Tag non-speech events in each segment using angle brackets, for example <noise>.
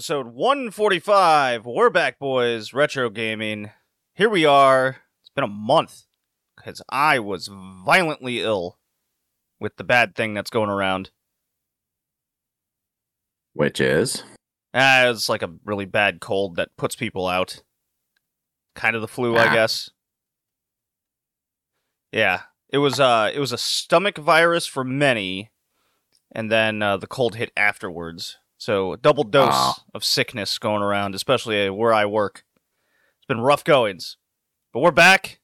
episode 145. We're back, boys. Retro gaming. Here we are. It's been a month because I was violently ill with the bad thing that's going around. Which is? Ah, it's like a really bad cold that puts people out. Kind of the flu, I Ah. guess. Yeah, it was. Uh, it was a stomach virus for many, and then uh, the cold hit afterwards. So a double dose Ah. of sickness going around, especially uh, where I work. It's been rough goings, but we're back.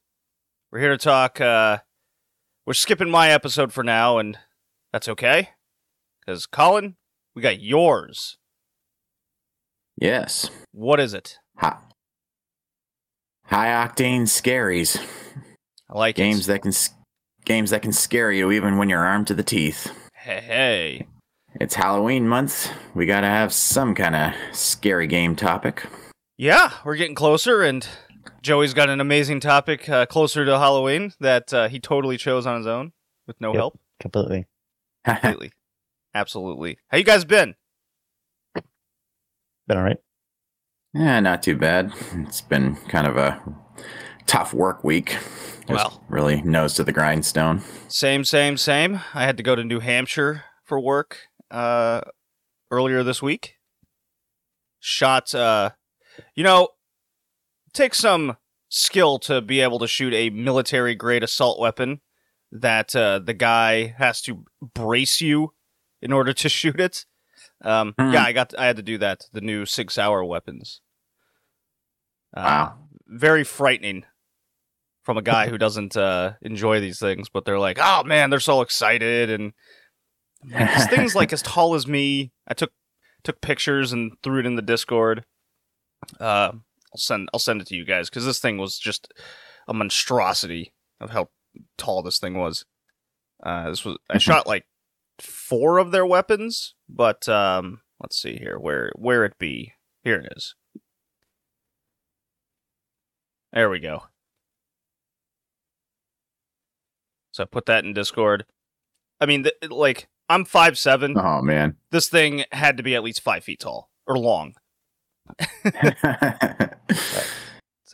We're here to talk. Uh, we're skipping my episode for now, and that's okay, because Colin, we got yours. Yes. What is it? High, high octane scaries. I like Games it. that can games that can scare you even when you're armed to the teeth. Hey, hey. It's Halloween month. We gotta have some kind of scary game topic. Yeah, we're getting closer, and Joey's got an amazing topic uh, closer to Halloween that uh, he totally chose on his own with no Yep. help. completely. <laughs> Completely. Absolutely. How you guys been? Been all right. yeah, not too bad. It's been kind of a tough work week. Just Well. really nose to the grindstone. Same, same, same. I had to go to New Hampshire for work uh, earlier this week. Shot, uh, you know, takes some skill to be able to shoot a military grade assault weapon that uh, the guy has to brace you in order to <laughs> shoot it. Um, Hmm. Yeah, I got I had to do that. The new SIG Sauer weapons. Uh, Wow. Very frightening from a guy who doesn't uh, enjoy these things, but they're like, oh man, they're so excited, and this thing's like <laughs> as tall as me. I took took pictures and threw it in the Discord. Uh, I'll send I'll send it to you guys because this thing was just a monstrosity of how tall this thing was. Uh, this was I shot like four of their weapons, but um, let's see here where where it be. Here it is. There we go. So I put that in Discord. I mean, th- like I'm five seven. Oh man. This thing had to be at least five feet tall or long. <laughs> <laughs>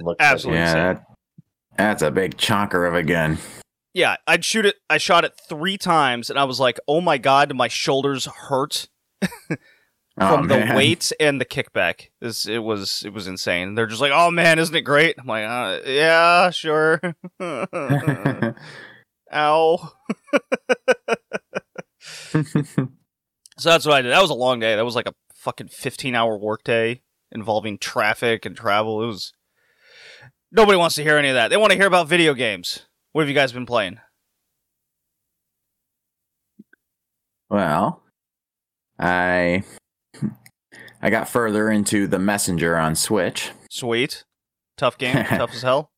Looks Absolutely yeah, that, that's a big chonker of a gun. Yeah, I'd shoot it. I shot it three times, and I was like, "Oh my god, my shoulders hurt <laughs> Oh, from the weight and the kickback." This it was it was insane. They're just like, "Oh man, isn't it great?" I'm like, uh, "Yeah, sure." Ow. <laughs> So that's what I did. That was a long day. That was like a fucking 15 hour workday involving traffic and travel. It was. Nobody wants to hear any of that. They want to hear about video games. What have you guys been playing? Well, I I got further into the Messenger on Switch. Sweet. Tough game. <laughs> Tough as hell.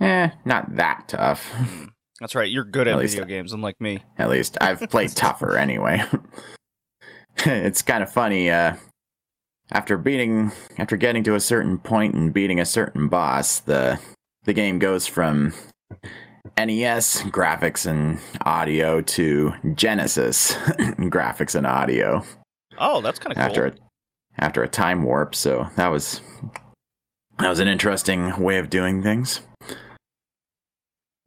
Eh, not that tough. That's right. You're good at, At video games, unlike me. At least I've played <laughs> tougher anyway. <laughs> it's kind of funny. Uh, after beating, after getting to a certain point and beating a certain boss, the the game goes from NES graphics and audio to Genesis <laughs> graphics and audio Oh, that's kind of cool. after a, after a time warp. So that was that was an interesting way of doing things.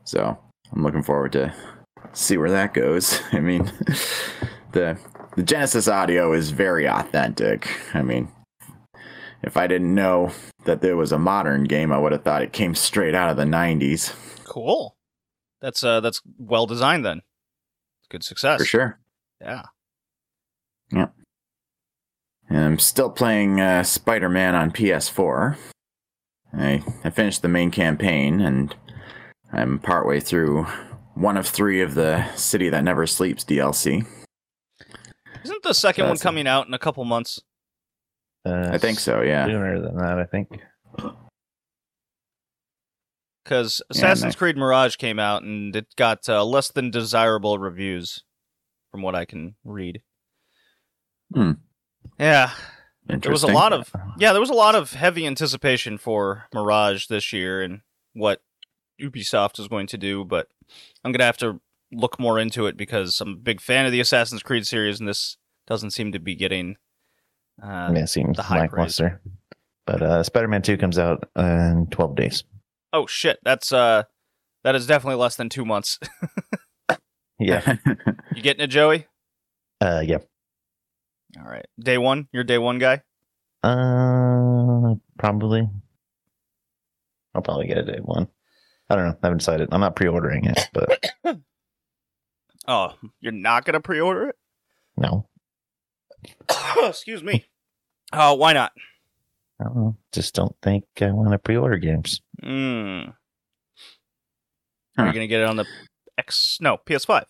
So I'm looking forward to see where that goes. <laughs> I mean, the the Genesis audio is very authentic. I mean, if I didn't know that there was a modern game, I would have thought it came straight out of the '90s Cool. That's uh that's well designed then. Good success. for sure. Yeah. Yep. And I'm still playing uh, Spider Man on PS4. I, I finished the main campaign and I'm partway through one of three of the City That Never Sleeps DLC. Isn't the second one That's- coming out in a couple months? Uh, I think so, yeah. Sooner than that, I think. Because Yeah, Assassin's nice. Creed Mirage came out and it got uh, less than desirable reviews, from what I can read. Hmm. Yeah, there was a lot of yeah, there was a lot of heavy anticipation for Mirage this year and what Ubisoft is going to do, but I'm gonna have to look more into it because I'm a big fan of the Assassin's Creed series, and this doesn't seem to be getting Uh, yeah, it seems the high praise. But uh, Spider-Man Two comes out in 12 days. oh shit, that's uh, that is definitely less than two months. <laughs> Yeah, <laughs> you getting it, Joey? uh, yeah. All right, day one. You're day one guy. Uh, probably. I'll probably get a day one. I don't know. I haven't decided. I'm not pre-ordering it, but <coughs> Oh, you're not gonna pre-order it? no, <coughs> Excuse me. Oh, why not? I don't know. Just don't think I want to pre-order games. Mm. Are you Huh. gonna get it on the X? No, PS5.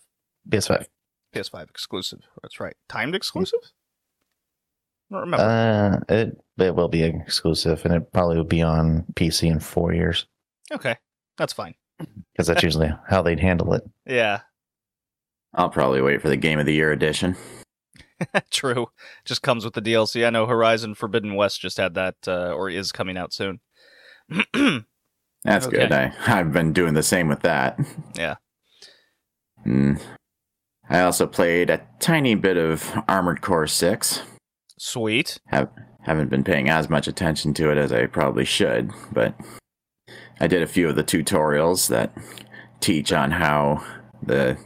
PS5. PS5 exclusive. That's right. Timed exclusive. I don't remember. Uh, it it will be exclusive, and it probably will be on PC in four years okay, that's fine. because that's usually how they'd handle it. <laughs> Yeah, I'll probably wait for the Game of the Year edition. <laughs> true. Just comes with the DLC. I know Horizon Forbidden West just had that, uh, or is coming out soon. <clears throat> That's Okay. good. I, I've been doing the same with that. Yeah. Mm. I also played a tiny bit of Armored Core 6. Sweet. Have, haven't been paying as much attention to it as I probably should, but I did a few of the tutorials that teach on how the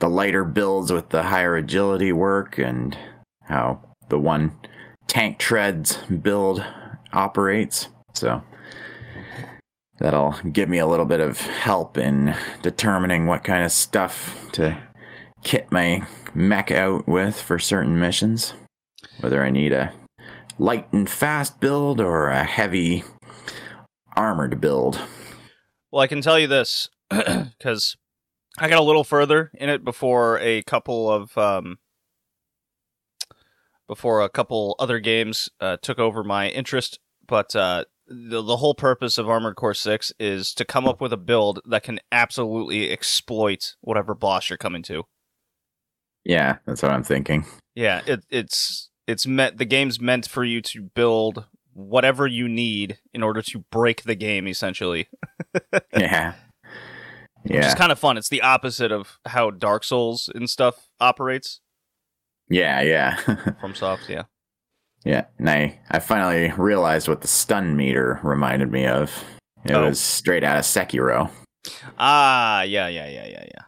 the lighter builds with the higher agility work and how the one tank treads build operates. So that'll give me a little bit of help in determining what kind of stuff to kit my mech out with for certain missions. Whether I need a light and fast build or a heavy armored build. Well, I can tell you this <clears throat> because I got a little further in it before a couple of um, before a couple other games uh, took over my interest. But uh, the the whole purpose of Armored Core Six is to come up with a build that can absolutely exploit whatever boss you're coming to. Yeah, that's what I'm thinking. Yeah, it, it's it's meant the game's meant for you to build whatever you need in order to break the game essentially. <laughs> Yeah. Which is kind of fun. It's the opposite of how Dark Souls and stuff operates Yeah, yeah. <laughs> FromSoft, yeah. yeah. And I, I finally realized what the stun meter reminded me of. It Oh. was straight out of Sekiro. Ah, yeah, yeah, yeah, yeah, yeah.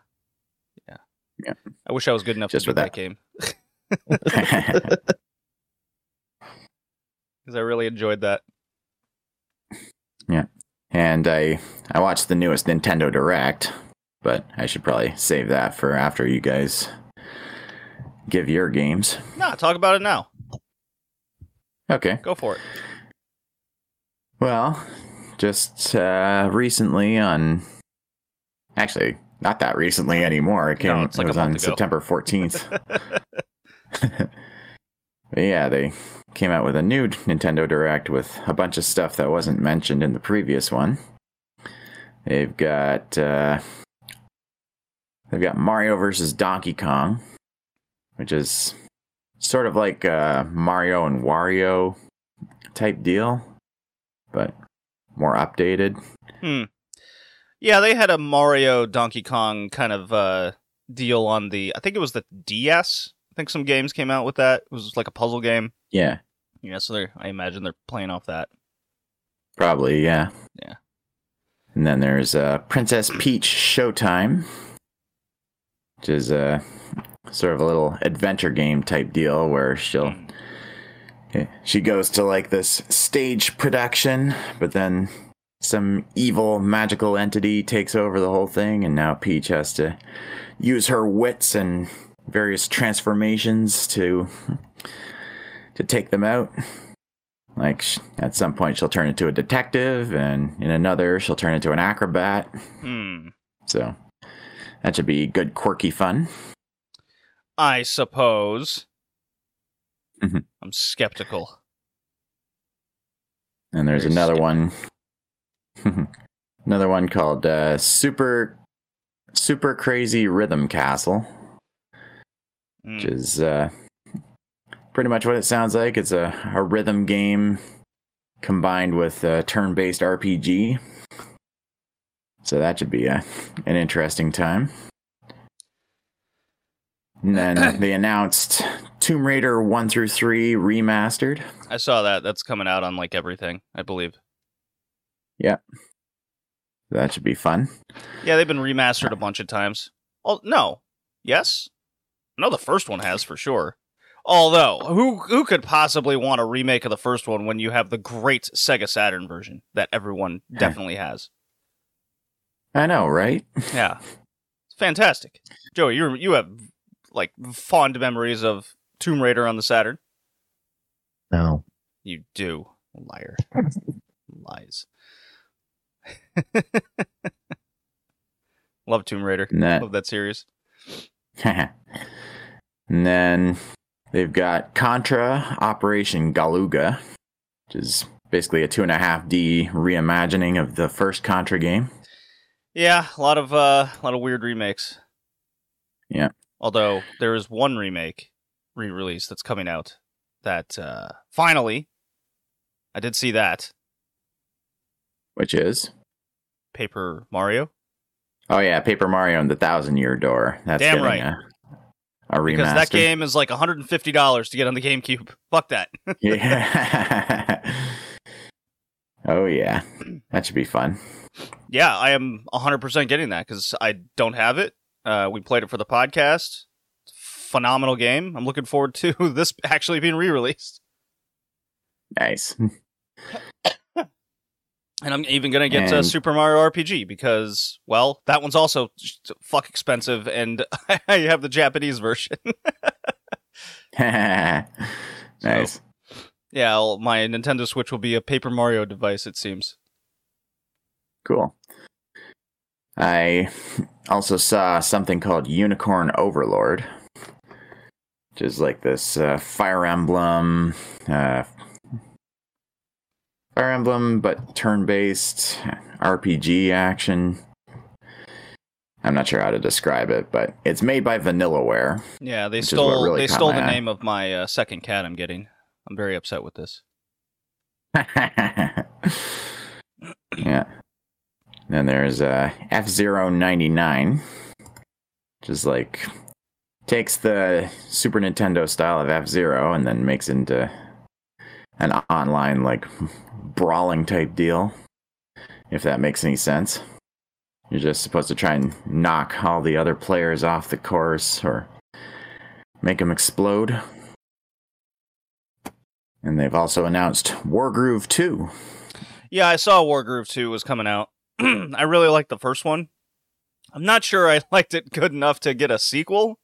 Yeah. Yeah. I wish I was good enough Just to that that. game <laughs> because I really enjoyed that. Yeah, and I I watched the newest Nintendo Direct, but I should probably save that for after you guys give your games. Nah, talk about it now. Okay. Go for it. Well, just uh, recently on, actually not that recently anymore. It came. No, like it was on ago. September fourteenth. <laughs> <laughs> <laughs> Yeah, they came out with a new Nintendo Direct with a bunch of stuff that wasn't mentioned in the previous one. They've got uh, they've got Mario versus Donkey Kong, which is sort of like a Mario and Wario type deal, but more updated. Hmm. Yeah, they had a Mario Donkey Kong kind of uh, deal on the. I think it was the DS. I think some games came out with that. It was like a puzzle game. Yeah, Yeah, so they're. I imagine they're playing off that. probably. Yeah. Yeah. And then there's uh, Princess Peach Showtime, which is a sort of a little adventure game type deal where she'll Hmm. she goes to like this stage production, but then some evil magical entity takes over the whole thing, and now Peach has to use her wits and various transformations to to take them out. Like at some point, she'll turn into a detective, and in another, she'll turn into an acrobat. Hmm. So that should be good, quirky fun. I suppose. Mhm. I'm skeptical. And there's Very another skeptical. one, <laughs> another one called uh, Super Super Crazy Rhythm Castle, Hmm. which is uh, pretty much what it sounds like. It's a, a rhythm game combined with a turn-based RPG. So that should be a, an interesting time. And then <coughs> they announced Tomb Raider 1 through 3 remastered. I saw that. That's coming out on like everything, I believe. Yeah. That should be fun. Yeah, they've been remastered a bunch of times. Oh no, yes, no, the first one has for sure. Although, who who could possibly want a remake of the first one when you have the great Sega Saturn version that everyone hmm. definitely has? I know, right? <laughs> Yeah, it's fantastic. Joey, you you have like fond memories of Tomb Raider on the Saturn. No. You do, liar, lies. <laughs> Love Tomb Raider. And that, Love that series. <laughs> and then they've got Contra Operation Galuga, which is basically a two and a half D reimagining of the first Contra game. Yeah, a lot of uh, a lot of weird remakes. Yeah. Although there is one remake re-release that's coming out that uh, finally, I did see that Which is Paper Mario oh yeah, Paper Mario and the Thousand Year Door. That's Damn right. a, a remaster. because that game is like 150 dollars to get on the GameCube. Fuck that. <laughs> <laughs> yeah. oh yeah, that should be fun. yeah, I am 100% getting that because I don't have it. Uh, we played it for the podcast. Phenomenal game. I'm looking forward to <laughs> this actually being re-released. Nice. And I'm even gonna get to And- Super Mario RPG because, well, that one's also fuck expensive, and <laughs> I have the Japanese version. <laughs> <laughs> nice. yeah, I'll- my Nintendo Switch will be a Paper Mario device. It seems. Cool. I also saw something called Unicorn Overlord, which is like this uh, Fire Emblem, uh, Fire Emblem, but turn-based RPG action. I'm not sure how to describe it, but it's made by Vanillaware. Yeah, they Which is what stole really they stole the name of my uh, second cat. I'm getting. I'm very upset with this. <laughs> yeah. Then there's uh, F Zero ninety nine, which is like takes the Super Nintendo style of F Zero and then makes it into an online like brawling type deal. If that makes any sense. You're just supposed to try and knock all the other players off the course or make them explode. And they've also announced Wargroove 2. Yeah, I saw Wargroove 2 was coming out. <clears throat> I really liked the first one. I'm not sure I <laughs> liked it good enough to get a sequel.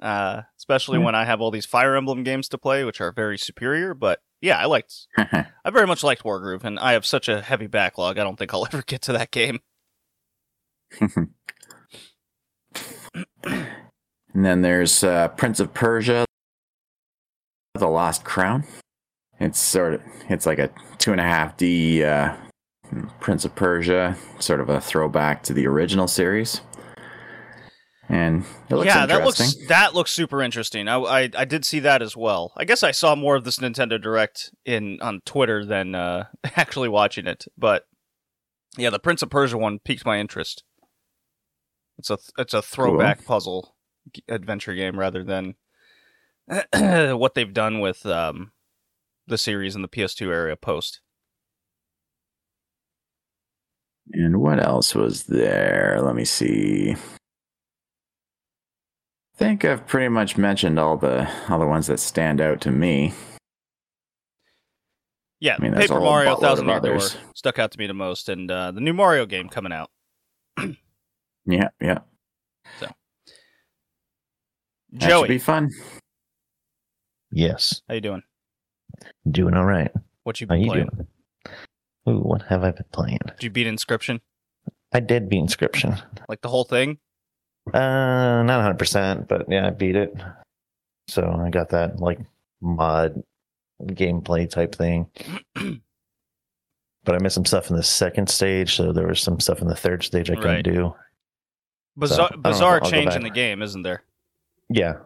Uh, especially when I have all these Fire Emblem games to play, which are very superior. But yeah, I liked. <laughs> I very much liked Wargroove, and I have such a heavy backlog. I don't think I'll ever get to that game. <laughs> and then there's uh, Prince of Persia, The Lost Crown. It's sort of it's like a two and a half D uh, Prince of Persia, sort of a throwback to the original series. And it looks yeah, that looks that looks super interesting. I, I I did see that as well. I guess I saw more of this Nintendo Direct in on Twitter than uh, <laughs> actually watching it. But yeah, the Prince of Persia one piqued my interest. It's a it's a throwback puzzle adventure game rather than <clears throat> what they've done with um, the series in the PS2 area post. And what else was there? Let me see. I think I've pretty much mentioned all the all the ones that stand out to me. Yeah, I mean, there's a Paper whole Mario buttload Thousand of Year Door others. stuck out to me the most, and uh, the new Mario game coming out. <clears throat> Yeah, yeah. That Joey, should be fun. Yes. how you doing? Doing all right. What you How been you doing? Ooh, what have I been playing? Did you beat Inscription? I did beat Inscription. Like the whole thing? Uh, not 100%, but yeah, I beat it. So I got that like mod gameplay type thing. but I missed some stuff in the second stage, so there was some stuff in the third stage I couldn't Right. do. Bizarre, know bizarre change in the game, isn't there? Yeah.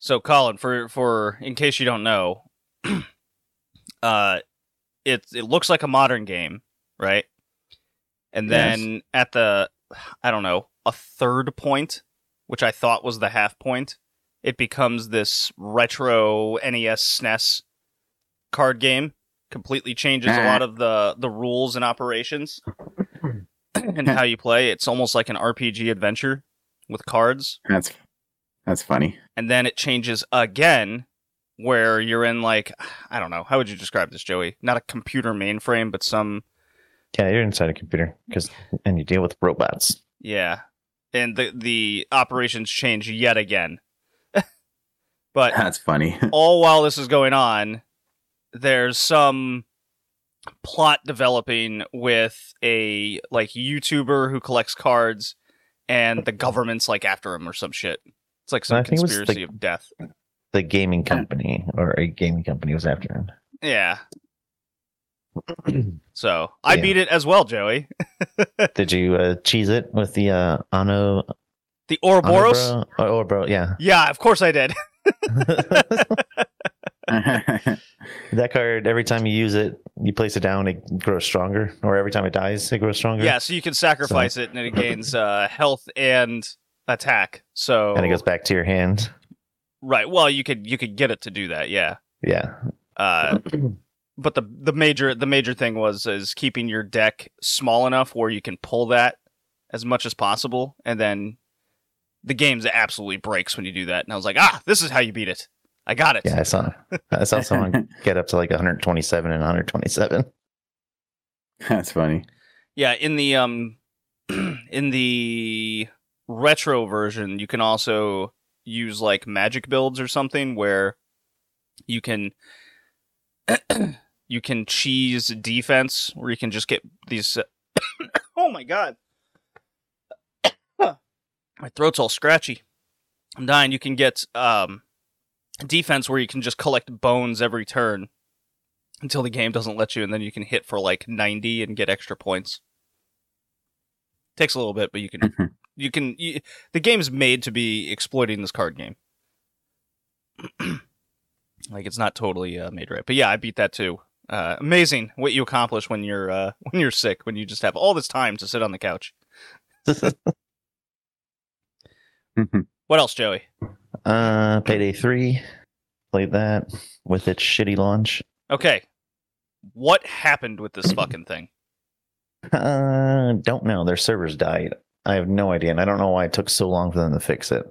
So, Colin, for for in case you don't know, <clears throat> uh, it it looks like a modern game, right? And Yes. then at the, I don't know, a third point, which I thought was the half point, it becomes this retro NES SNES card game. Completely changes a lot of the the rules and operations and how you play. It's almost like an RPG adventure with cards. That's that's funny. And then it changes again where you're in like I don't know, how would you describe this, Joey? Not a computer mainframe, but some Yeah, you're inside a computer because and you deal with robots. yeah. And the the operations change yet again. <laughs> but That's funny. <laughs> all while this is going on, there's some plot developing with a like YouTuber who collects cards, and the government's like after him or some shit. It's like some I think it was the- conspiracy of death. The gaming company or a gaming company was after him. Yeah. <clears throat> So I Yeah. beat it as well, Joey. <laughs> Did you uh, cheese it with the uh, Ano The Ouroboros. Onobro? Oh, Ourobo, yeah. Yeah, of course I did. <laughs> <laughs> that card, every time you use it, you place it down, it grows stronger. Or every time it dies, it grows stronger. yeah, so you can sacrifice it and it gains uh, health and attack. So And it goes back to your hand. right. Well, you could you could get it to do that. Yeah. Yeah. Uh, <clears throat> but the the major the major thing was is keeping your deck small enough where you can pull that as much as possible, and then the game's absolutely breaks when you do that. And I was like, ah, this is how you beat it. I got it. Yeah, I saw I saw someone <laughs> get up to like 127 and 127. That's funny. Yeah, in the um <clears throat> in the retro version, you can also use like magic builds or something where you can <clears throat> you can cheese defense where you can just get these <coughs> Oh my god. <coughs> my throat's all scratchy. I'm dying. You can get um defense where you can just collect bones every turn until the game doesn't let you and then you can hit for like 90 and get extra points takes a little bit but you can Mhm. you can you, the game's made to be exploiting this card game <coughs> like it's not totally uh, made right but yeah i beat that too uh, amazing what you accomplish when you're uh, <laughs> when you're sick when you just have all this time to sit on the couch what else joey uh, Payday 3. Played that with its shitty launch. okay what happened with this fucking thing Uh, don't know. Their servers died. I have no idea, and I don't know why it took so long for them to fix it.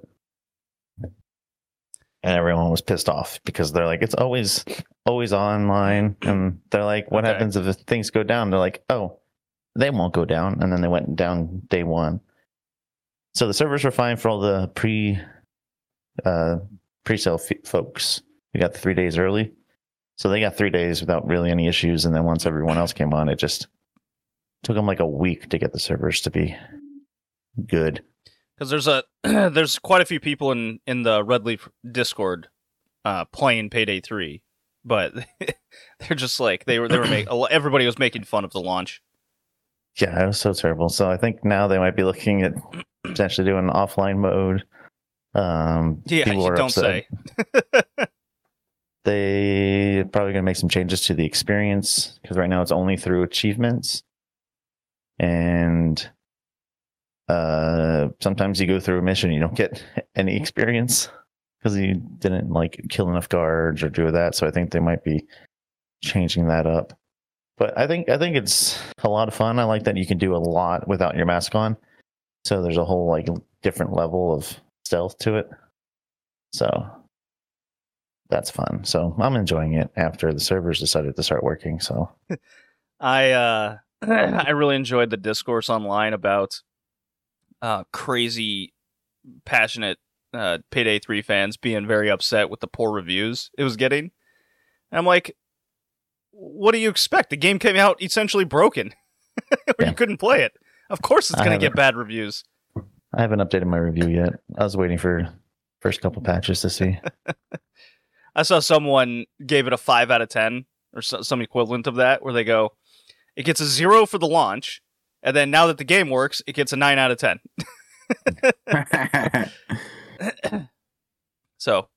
And everyone was pissed off because they're like, it's always, always online, and they're like, what Okay. happens if things go down? They're like, oh, they won't go down, and then they went down day one. So the servers were fine for all the pre, uh, pre-sale f- folks. We got the three days early, so they got three days without really any issues. And then once everyone else came on, it just took them like a week to get the servers to be good. Because there's a <clears throat> there's quite a few people in in the red leaf discord uh playing payday 3 but <laughs> they're just like they were they were making everybody was making fun of the launch Yeah, it was so terrible. So I think now they might be looking at potentially doing offline mode. Um, yeah people you are don't upset. say <laughs> They probably going to make some changes to the experience because right now it's only through achievements, and uh, sometimes you go through a mission you don't get any experience because you didn't like kill enough guards or do that. So I think they might be changing that up. But I think I think it's a lot of fun. I like that you can do a lot without your mask on. So there's a whole like different level of stealth to it. So that's fun. So I'm enjoying it after the servers decided to start working. So <laughs> i uh <clears throat> i really enjoyed the discourse online about uh crazy passionate uh payday 3 fans being very upset with the poor reviews it was getting and i'm like what do you expect the game came out essentially broken <laughs> Yeah. you couldn't play it of course it's going to get bad reviews I haven't updated my review yet. I was waiting for first couple patches to see. <laughs> I saw someone gave it a five out of ten or some equivalent of that, where they go, it gets a zero for the launch, and then now that the game works, it gets a nine out of ten. <laughs> So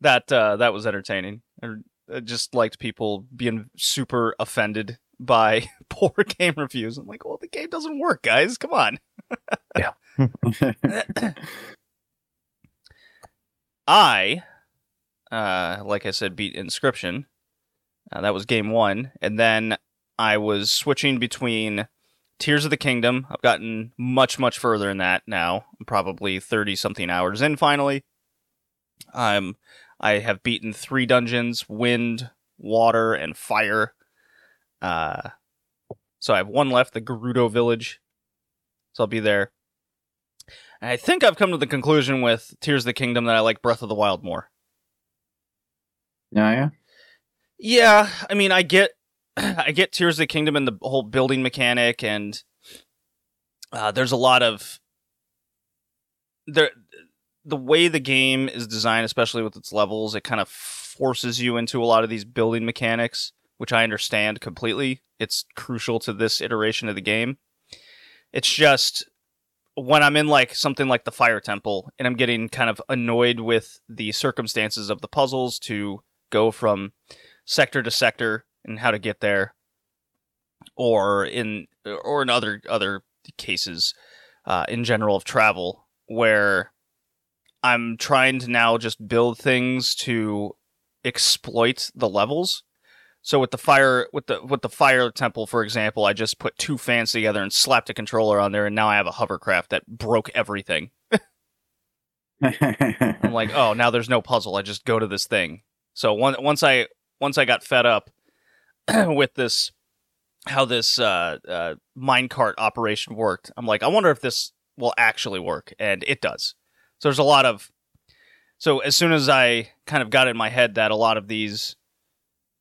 that uh, that was entertaining. I I just liked people being super offended by <laughs> poor game reviews. I'm like, well, the game doesn't work, guys. Come on. Yeah. <laughs> I, uh, like I said, beat Inscription. Uh, that was game one, and then I was switching between Tears of the Kingdom. I've gotten much, much further in that now. I'm probably thirty something hours in. Finally, I'm. I have beaten three dungeons: wind, water, and fire. Uh, so I have one left, the Gerudo Village. So I'll be there. And I think I've come to the conclusion with Tears of the Kingdom that I like Breath of the Wild more. Yeah, yeah. Yeah, I mean, I get, <clears throat> I get Tears of the Kingdom and the whole building mechanic, and uh, there's a lot of there. The way the game is designed, especially with its levels, it kind of forces you into a lot of these building mechanics, which I understand completely. It's crucial to this iteration of the game. It's just when I'm in like something like the Fire Temple and I'm getting kind of annoyed with the circumstances of the puzzles to go from sector to sector and how to get there, or in or in other other cases, uh, in general of travel, where I'm trying to now just build things to exploit the levels. So with the fire with the with the fire temple, for example, I just put two fans together and slapped a controller on there, and now I have a hovercraft that broke everything. <laughs> I'm like, oh, now there's no puzzle. I just go to this thing. So one, once I once I got fed up <clears throat> with this, how this uh, uh, minecart operation worked, I'm like, I wonder if this will actually work, and it does. So there's a lot of. So as soon as I kind of got in my head that a lot of these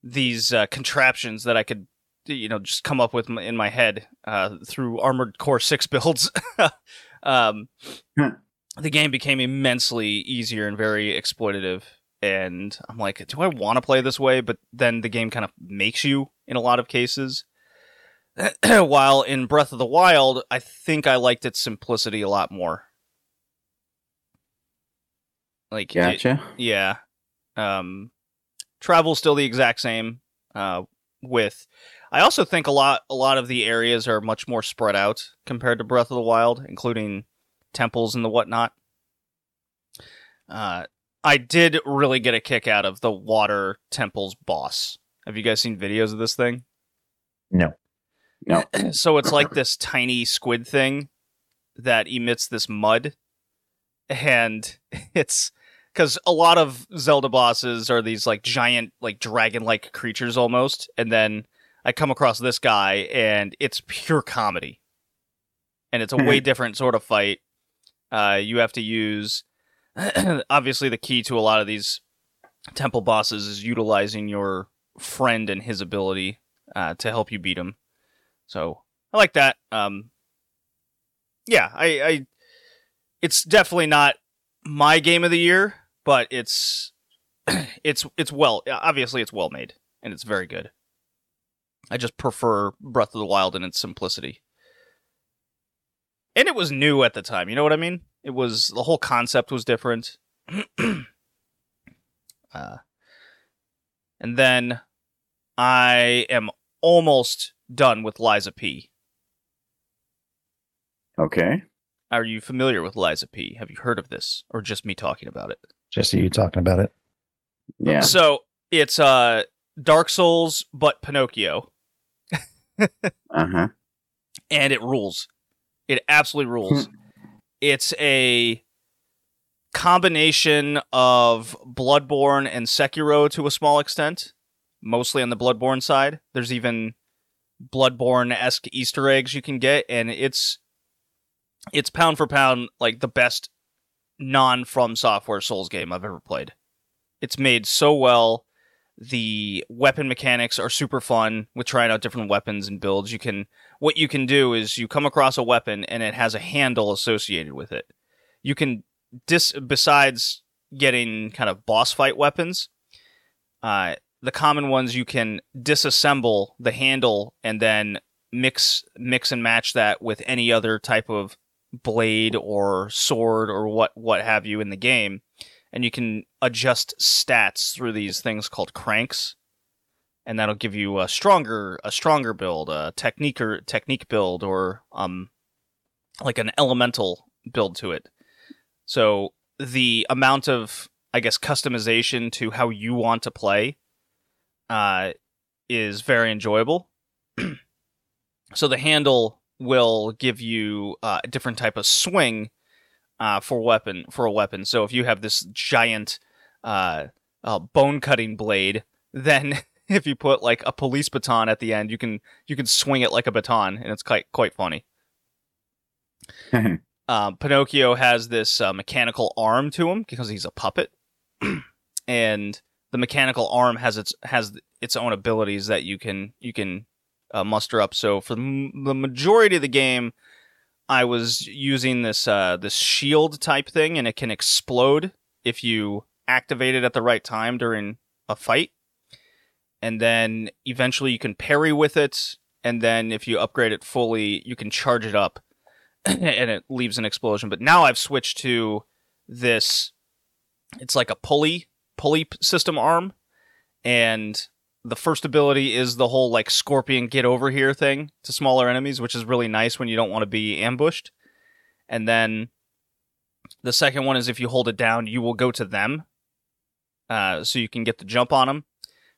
these uh, contraptions that I could you know just come up with in my head uh, through Armored Core Six builds, <laughs> um, the game became immensely easier and very exploitative. And I'm like, do I want to play this way? But then the game kind of makes you in a lot of cases. <clears throat> While in Breath of the Wild, I think I liked its simplicity a lot more. Like, it- yeah. Um, travel's still the exact same. Uh, with, I also think a lot a lot of the areas are much more spread out compared to Breath of the Wild, including temples and the whatnot. Uh, I did really get a kick out of the water temples boss. Have you guys seen videos of this thing? No. No. <clears throat> so it's like this tiny squid thing that emits this mud and <laughs> it's because a lot of zelda bosses are these like giant like dragon-like creatures almost and then i come across this guy and it's pure comedy and it's a way different sort of fight uh, you have to use <clears throat> obviously the key to a lot of these temple bosses is utilizing your friend and his ability uh, to help you beat him so I like that. Um, yeah, I, I, it's definitely not my game of the year, but it's, <clears throat> it's, it's well, obviously it's well made and it's very good. I just prefer Breath of the Wild in its simplicity. And it was new at the time, you know what I mean? It was, the whole concept was different. <clears throat> uh, and then I am almost done with Lies of P. Okay. Are you familiar with Lies of P? Have you heard of this, or just me talking about it? Just you talking about it. Yeah. So it's uh Dark Souls, but Pinocchio, Uh huh. and it rules. It absolutely rules. <laughs> it's a combination of Bloodborne and Sekiro to a small extent, mostly on the Bloodborne side. There's even Bloodborne esque Easter eggs you can get, and it's it's pound for pound like the best non FromSoftware Souls game I've ever played. It's made so well. The weapon mechanics are super fun with trying out different weapons and builds. You can what you can do is you come across a weapon and it has a handle associated with it. You can dis besides getting kind of boss fight weapons, uh, the common ones you can disassemble the handle and then mix mix and match that with any other type of blade or sword or what what have you in the game and you can adjust stats through these things called cranks and that'll give you a stronger a stronger build a technique or technique build or um like an elemental build to it so the amount of I guess customization to how you want to play uh, is very enjoyable. <clears throat> so the handle will give you uh, a different type of swing uh, for weapon for a weapon. So if you have this giant uh, uh, bone cutting blade, <laughs> then <laughs> if you put like a police baton at the end, you can you can swing it like a baton, and it's quite quite funny. <laughs> Um, Pinocchio has this uh, mechanical arm to him because he's a puppet, <clears throat> and the mechanical arm has its has its own abilities that you can you can uh, muster up. So for the m- the majority of the game, I was using this uh, this shield type thing, and it can explode if you activate it at the right time during a fight. And then eventually you can parry with it, and then if you upgrade it fully, you can charge it up, <clears throat> and it leaves an explosion. But now I've switched to this. It's like a pulley pulley system arm, and the first ability is the whole like scorpion get over here thing to smaller enemies, which is really nice when you don't want to be ambushed. And then the second one is if you hold it down, you will go to them, uh, so you can get the jump on them.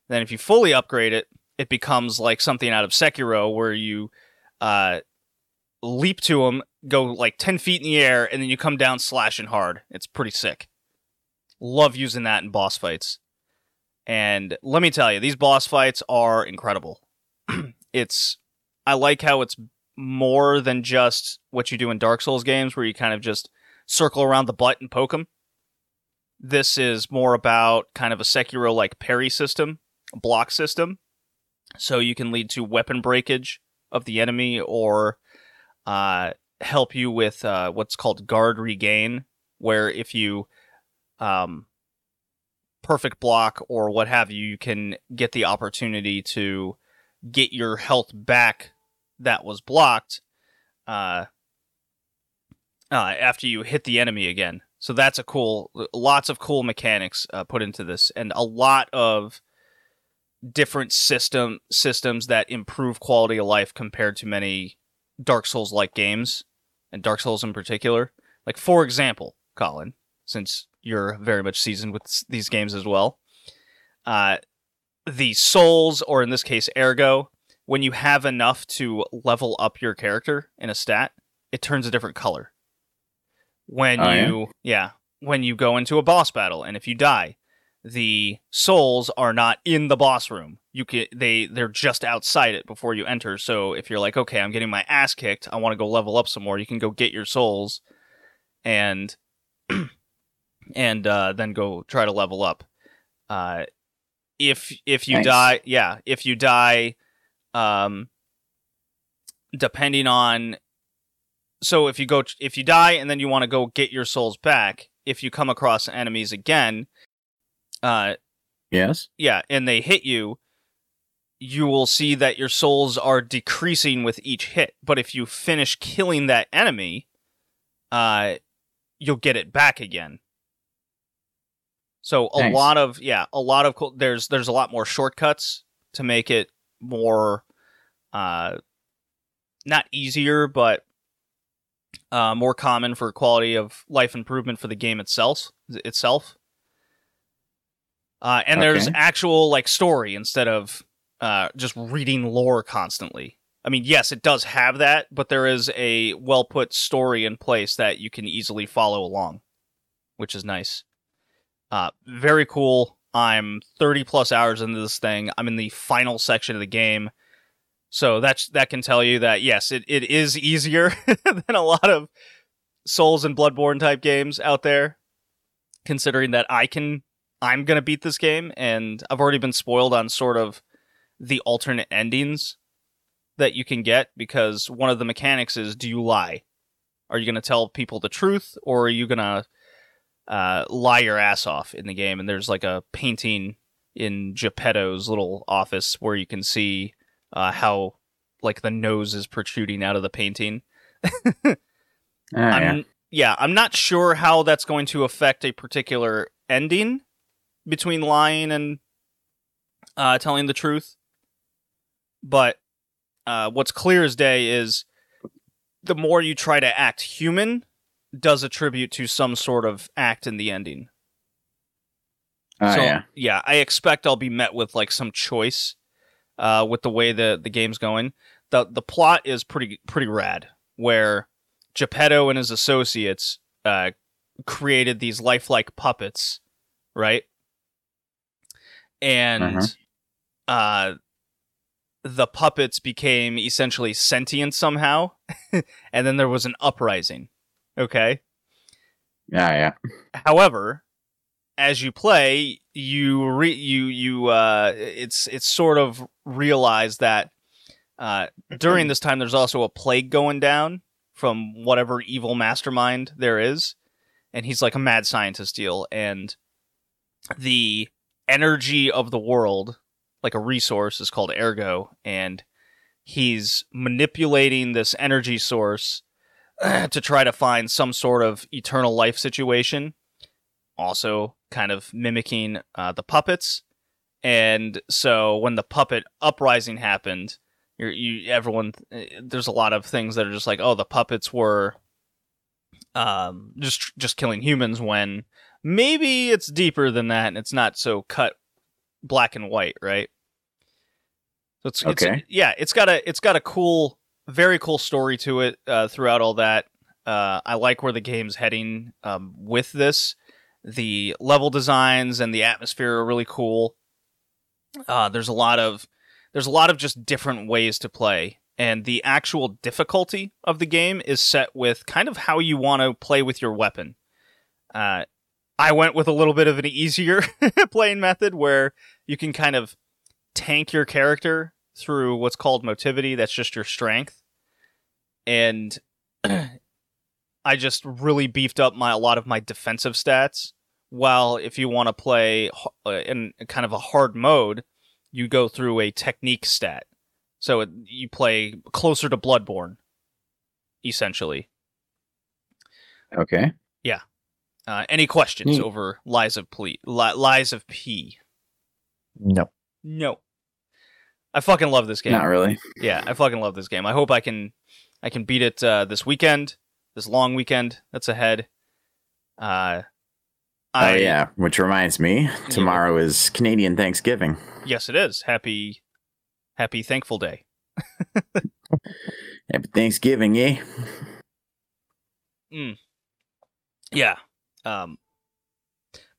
Then if you fully upgrade it, it becomes like something out of Sekiro where you uh, leap to them, go like ten feet in the air, and then you come down slashing hard. It's pretty sick. Love using that in boss fights. And let me tell you, these boss fights are incredible. <clears throat> it's I like how it's more than just what you do in Dark Souls games where you kind of just circle around the butt and poke them. This is more about kind of a Sekiro like parry system, block system. So you can lead to weapon breakage of the enemy or uh, help you with uh, what's called guard regain, where if you um, perfect block or what have you, you can get the opportunity to get your health back that was blocked uh, uh, after you hit the enemy again. So that's a cool, lots of cool mechanics uh, put into this, and a lot of different system systems that improve quality of life compared to many Dark Souls like games, and Dark Souls in particular. Like for example, Colin, since you're very much seasoned with these games as well. Uh, the souls, or in this case, ergo, when you have enough to level up your character in a stat, it turns a different color. When Oh, yeah? you, yeah, when you go into a boss battle, and if you die, the souls are not in the boss room. You can they they're just outside it before you enter. So if you're like, okay, I'm getting my ass kicked, I want to go level up some more, you can go get your souls, and <clears throat> and uh, then go try to level up. Uh, if if you Nice. die, yeah, if you die, um, depending on, so if you go if you die and then you want to go get your souls back, if you come across enemies again, uh, Yes. yeah, and they hit you, you will see that your souls are decreasing with each hit. But if you finish killing that enemy, uh, you'll get it back again. So a Nice. lot of yeah, a lot of cool. There's there's a lot more shortcuts to make it more, uh, not easier, but uh, more common for quality of life improvement for the game itself. Itself. Uh, and there's Okay. actual like story instead of uh, just reading lore constantly. I mean, yes, it does have that, but there is a well put story in place that you can easily follow along, which is nice. Uh, very cool. I'm 30 plus hours into this thing. I'm in the final section of the game. So that's that can tell you that yes, it, it is easier <laughs> than a lot of Souls and Bloodborne type games out there. Considering that I can I'm gonna beat this game and I've already been spoiled on sort of the alternate endings that you can get because one of the mechanics is do you lie? Are you gonna tell people the truth or are you gonna uh, lie your ass off in the game? And there's like a painting in Geppetto's little office where you can see uh, how like the nose is protruding out of the painting. <laughs> Yeah. I'm yeah, I'm not sure how that's going to affect a particular ending between lying and uh, telling the truth. But uh, what's clear as day is the more you try to act human does attribute to some sort of act in the ending. Oh so yeah. I expect I'll be met with like some choice uh, with the way the the game's going. the The plot is pretty pretty rad, where Geppetto and his associates uh, created these lifelike puppets, right? And Uh-huh. uh, the puppets became essentially sentient somehow, <laughs> and then there was an uprising. Okay. Yeah, yeah. However, as you play, you re- you you uh, it's it's sort of realized that uh, during this time there's also a plague going down from whatever evil mastermind there is, and he's like a mad scientist deal, and the energy of the world, like a resource, is called ergo, and he's manipulating this energy source <clears throat> to try to find some sort of eternal life situation. Also, kind of mimicking uh, the puppets. And so, when the puppet uprising happened, you're, you everyone there's a lot of things that are just like, oh, the puppets were um, just just killing humans. When maybe it's deeper than that, and it's not so cut black and white, right? So it's, it's Okay. yeah, it's got a it's got a cool, very cool story to it uh, throughout all that. Uh, I like where the game's heading um, with this. The level designs and the atmosphere are really cool. Uh, there's a lot of there's a lot of just different ways to play, and the actual difficulty of the game is set with kind of how you want to play with your weapon. Uh, I went with a little bit of an easier <laughs> playing method where you can kind of tank your character through what's called motivity. That's just your strength, and <clears throat> I just really beefed up my a lot of my defensive stats. While if you want to play uh, in kind of a hard mode, you go through a technique stat. So it, you play closer to Bloodborne, essentially. Okay. Uh, any questions Neat. over Lies of Ple- Li- Lies of P? No. No. I fucking love this game. Not really. Yeah, I fucking love this game. I hope I can I can beat it uh, this weekend, this long weekend that's ahead. Uh, I, oh yeah. Which reminds me, tomorrow is Canadian Thanksgiving. Yes, it is. Happy Happy Thankful Day. <laughs> Happy Thanksgiving, eh? Yeah. Um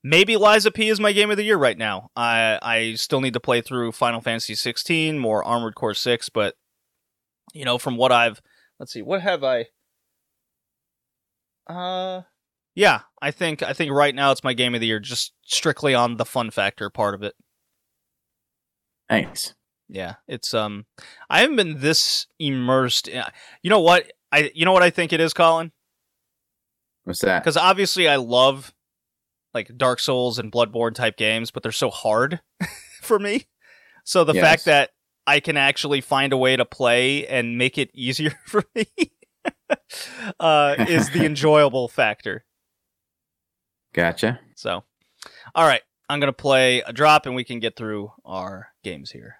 maybe Lies of P is my game of the year right now. I I still need to play through Final Fantasy 16, more Armored Core 6, but you know, from what I've let's see, what have I uh yeah, I think I think right now it's my game of the year just strictly on the fun factor part of it. Thanks. Yeah, it's um I haven't been this immersed in, you know what? I you know what I think it is, Colin? What's that? because obviously I love like Dark Souls and Bloodborne type games, but they're so hard <laughs> for me. So the Yes. fact that I can actually find a way to play and make it easier <laughs> for me <laughs> uh, is the enjoyable factor. Gotcha. So, all right, I'm gonna play a drop, and we can get through our games here.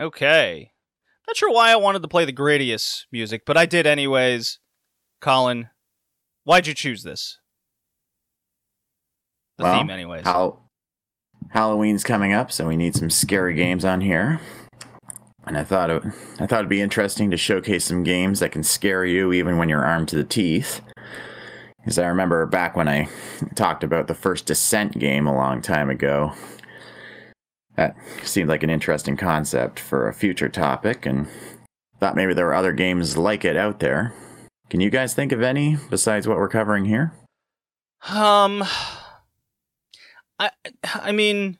Okay. Not sure why I wanted to play the Gradius music, but I did anyways. Colin, why'd you choose this? The Well, theme, anyways. Hal- Halloween's coming up, so we need some scary games on here. And I thought it, I thought it'd be interesting to showcase some games that can scare you even when you're armed to the teeth. Because I remember back when I talked about the first Descent game a long time ago. That seemed like an interesting concept for a future topic, and thought maybe there were other games like it out there. Can you guys think of any besides what we're covering here? Um, I I mean,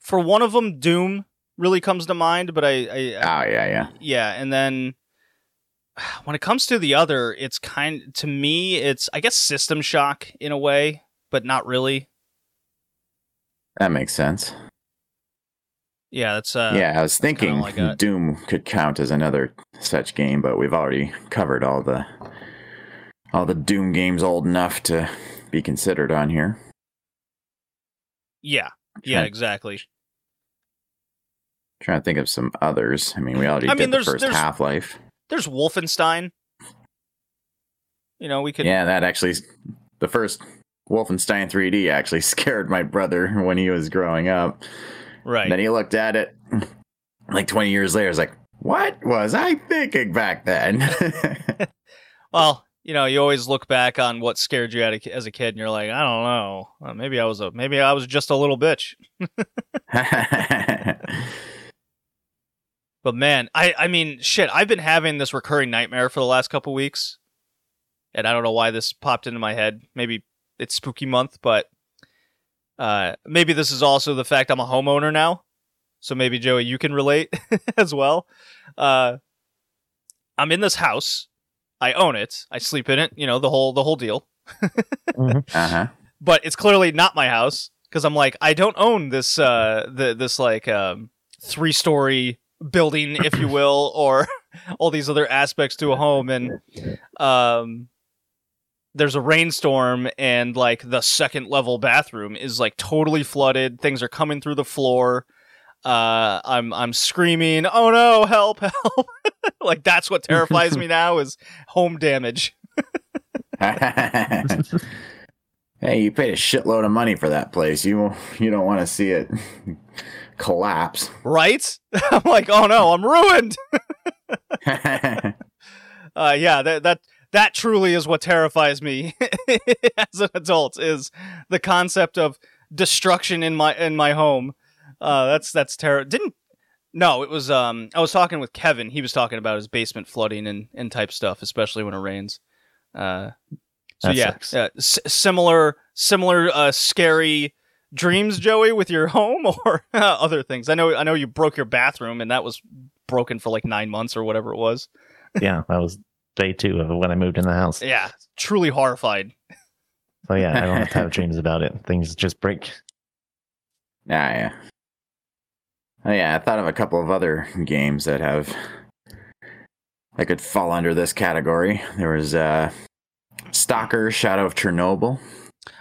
for one of them, Doom really comes to mind, but I, I, Oh yeah, yeah. yeah, and then when it comes to the other, it's kind to me, it's I guess System Shock in a way, but not really. That makes sense. Yeah, that's uh, yeah, I was thinking I. Doom could count as another such game, but we've already covered all the all the Doom games old enough to be considered on here. yeah, yeah, Okay. exactly. trying to think of some others. I mean, we already I did mean, the first Half Life. There's Wolfenstein. You know, we could. Yeah, that actually, the first Wolfenstein 3D actually <laughs> scared my brother when he was growing up. Right. And then he looked at it <laughs> like 20 years later. It's like, what was I thinking back then? <laughs> Well, you know, you always look back on what scared you as a kid, and you're like, I don't know, Uh, maybe I was a maybe I was just a little bitch. <laughs> But man, I I mean, shit, I've been having this recurring nightmare for the last couple weeks, and I don't know why this popped into my head. Maybe it's spooky month, but uh, maybe this is also the fact I'm a homeowner now. So maybe Joey, you can relate <laughs> as well. Uh, I'm in this house. I own it. I sleep in it. You know the whole the whole deal. <laughs> uh huh. but it's clearly not my house because I'm like I don't own this uh the this like um three story building if you will or <laughs> all these other aspects to a home and um there's a rainstorm and like the second level bathroom is like totally flooded. Things are coming through the floor. Uh i'm i'm screaming oh no help <laughs> help. Like that's what terrifies me <laughs> now is home damage. <laughs> Hey, you paid a shitload of money for that place. You you don't want to see it collapse. right? I'm like oh no i'm ruined. Uh, yeah, that that that truly is what terrifies me <laughs> as an adult is the concept of destruction in my in my home. Uh, that's that's terror. Didn't no, it was um I was talking with Kevin. He was talking about his basement flooding and and type stuff, especially when it rains. Uh, so That yeah, sucks. uh, s- similar similar uh, scary dreams, Joey, with your home <laughs> or other things. I know I know you broke your bathroom and that was broken for like nine months or whatever it was. yeah, that was day two of when I moved in the house. Yeah, truly horrified. So yeah, I don't have to have <laughs> dreams about it. Things just break. Ah, yeah. Oh, yeah, I thought of a couple of other games that have that could fall under this category. There was uh, Stalker: Shadow of Chernobyl.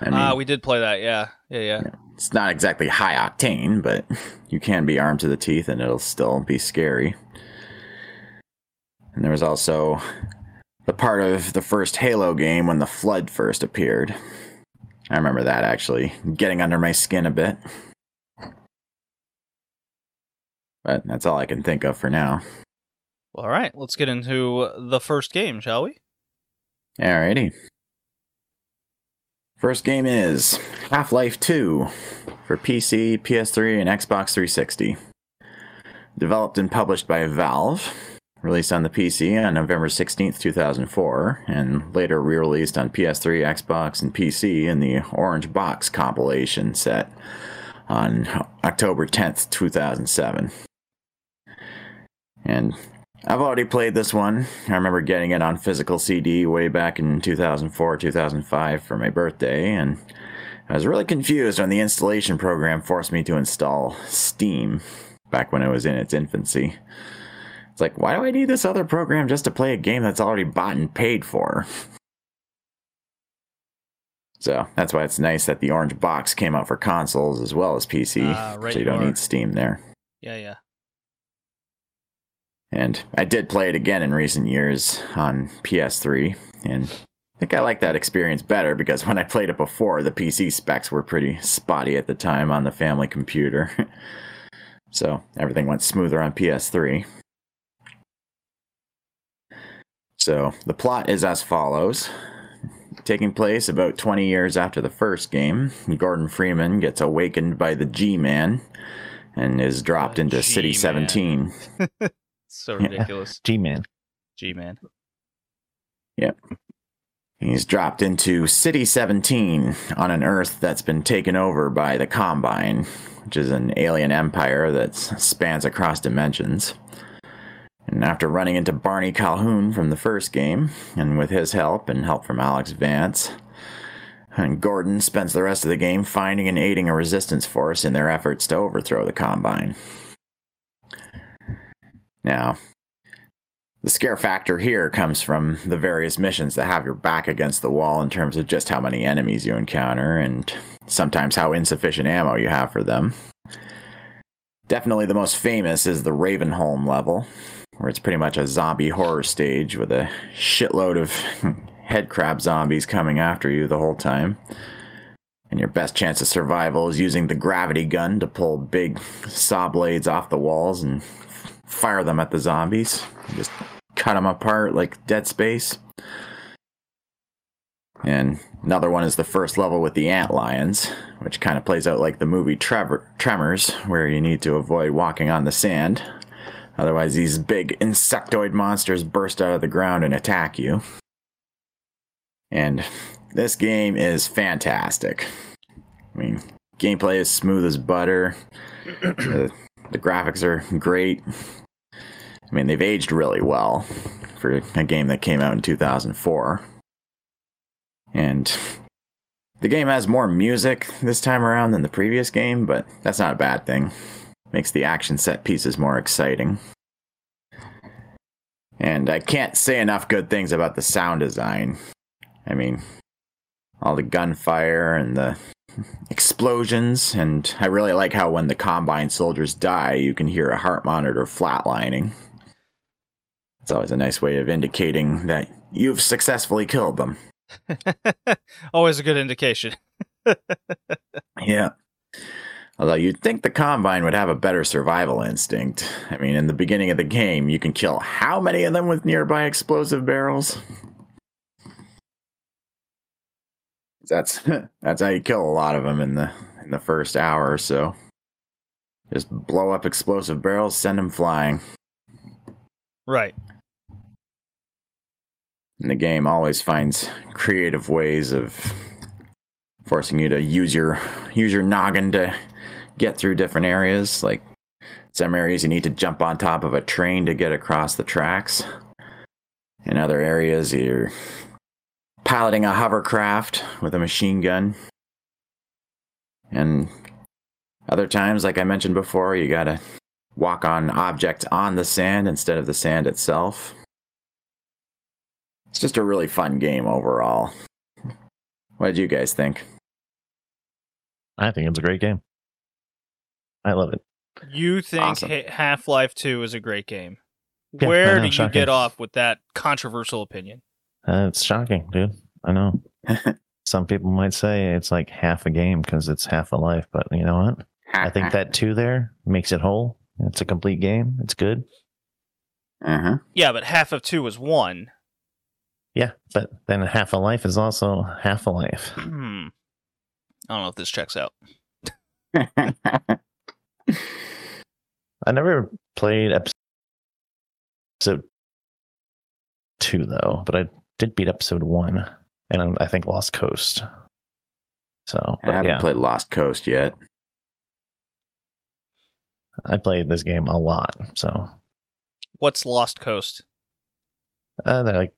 I mean, Ah, we did play that. Yeah, yeah, yeah. it's not exactly high octane, but you can be armed to the teeth, and it'll still be scary. And there was also the part of the first Halo game when the flood first appeared. I remember that actually getting under my skin a bit. But that's all I can think of for now. All right, let's get into the first game, shall we? Alrighty. First game is Half Life 2 for PC, PS3, and Xbox 360. Developed and published by Valve. Released on the PC on November 16th, 2004, and later re released on PS3, Xbox, and PC in the Orange Box compilation set on October 10th, 2007. And I've already played this one. I remember getting it on physical CD way back in 2004, 2005 for my birthday, and I was really confused when the installation program forced me to install Steam back when it was in its infancy. It's like, why do I need this other program just to play a game that's already bought and paid for? So that's why it's nice that the Orange Box came out for consoles as well as PC, Ah, right so you you don't are. need Steam there. Yeah, yeah. And I did play it again in recent years on PS3, and I think I like that experience better because when I played it before, the PC specs were pretty spotty at the time on the family computer. <laughs> so everything went smoother on PS3. So the plot is as follows. Taking place about 20 years after the first game, Gordon Freeman gets awakened by the G Man and is dropped The into City G-Man. 17. <laughs> So Yeah. ridiculous. G Man. G man. Yep. He's dropped into City 17 on an Earth that's been taken over by the Combine, which is an alien empire that spans across dimensions. And after running into Barney Calhoun from the first game, and with his help and help from Alyx Vance, and Gordon spends the rest of the game finding and aiding a resistance force in their efforts to overthrow the Combine. Now, the scare factor here comes from the various missions that have your back against the wall in terms of just how many enemies you encounter and sometimes how insufficient ammo you have for them. Definitely the most famous is the Ravenholm level, where it's pretty much a zombie horror stage with a shitload of <laughs> head crab zombies coming after you the whole time. And your best chance of survival is using the gravity gun to pull big saw blades off the walls and <laughs> fire them at the zombies. Just cut them apart like Dead Space. And another one is the first level with the ant lions, which kind of plays out like the movie Trevor, Tremors, where you need to avoid walking on the sand. Otherwise, these big insectoid monsters burst out of the ground and attack you. And this game is fantastic. I mean, gameplay is smooth as butter. the, the graphics are great. I mean, they've aged really well for a game that came out in 2004. And the game has more music this time around than the previous game, but that's not a bad thing. Makes the action set pieces more exciting. And I can't say enough good things about the sound design. I mean, all the gunfire and the explosions, and I really like how when the Combine soldiers die, you can hear a heart monitor flatlining. It's always a nice way of indicating that you've successfully killed them. <laughs> Always a good indication. <laughs> Yeah. Although you'd think the Combine would have a better survival instinct. I mean, in the beginning of the game, you can kill how many of them with nearby explosive barrels? That's <laughs> that's how you kill a lot of them in the in the first hour or so. Just blow up explosive barrels, send them flying. Right. And the game always finds creative ways of forcing you to use your use your noggin to get through different areas. Like some areas you need to jump on top of a train to get across the tracks. In other areas you're piloting a hovercraft with a machine gun. And other times, like I mentioned before, you gotta walk on objects on the sand instead of the sand itself. It's just a really fun game overall. What did you guys think? I think it's a great game. I love it. You think Awesome. Half Life 2 is a great game. Yeah, Where know, do you shocking. get off with that controversial opinion? Uh, it's shocking, dude. I know. <laughs> Some people might say it's like half a game because it's half a life, but you know what? I think that two there makes it whole. It's a complete game. It's good. Uh huh. Yeah, but half of 2 is 1. Yeah, but then half a life is also half a life. Hmm. I don't know if this checks out. <laughs> <laughs> I never played episode two though, but I did beat episode one, and I think Lost Coast. So, I haven't yeah, played Lost Coast yet. I played this game a lot. So, What's Lost Coast? uh, they're like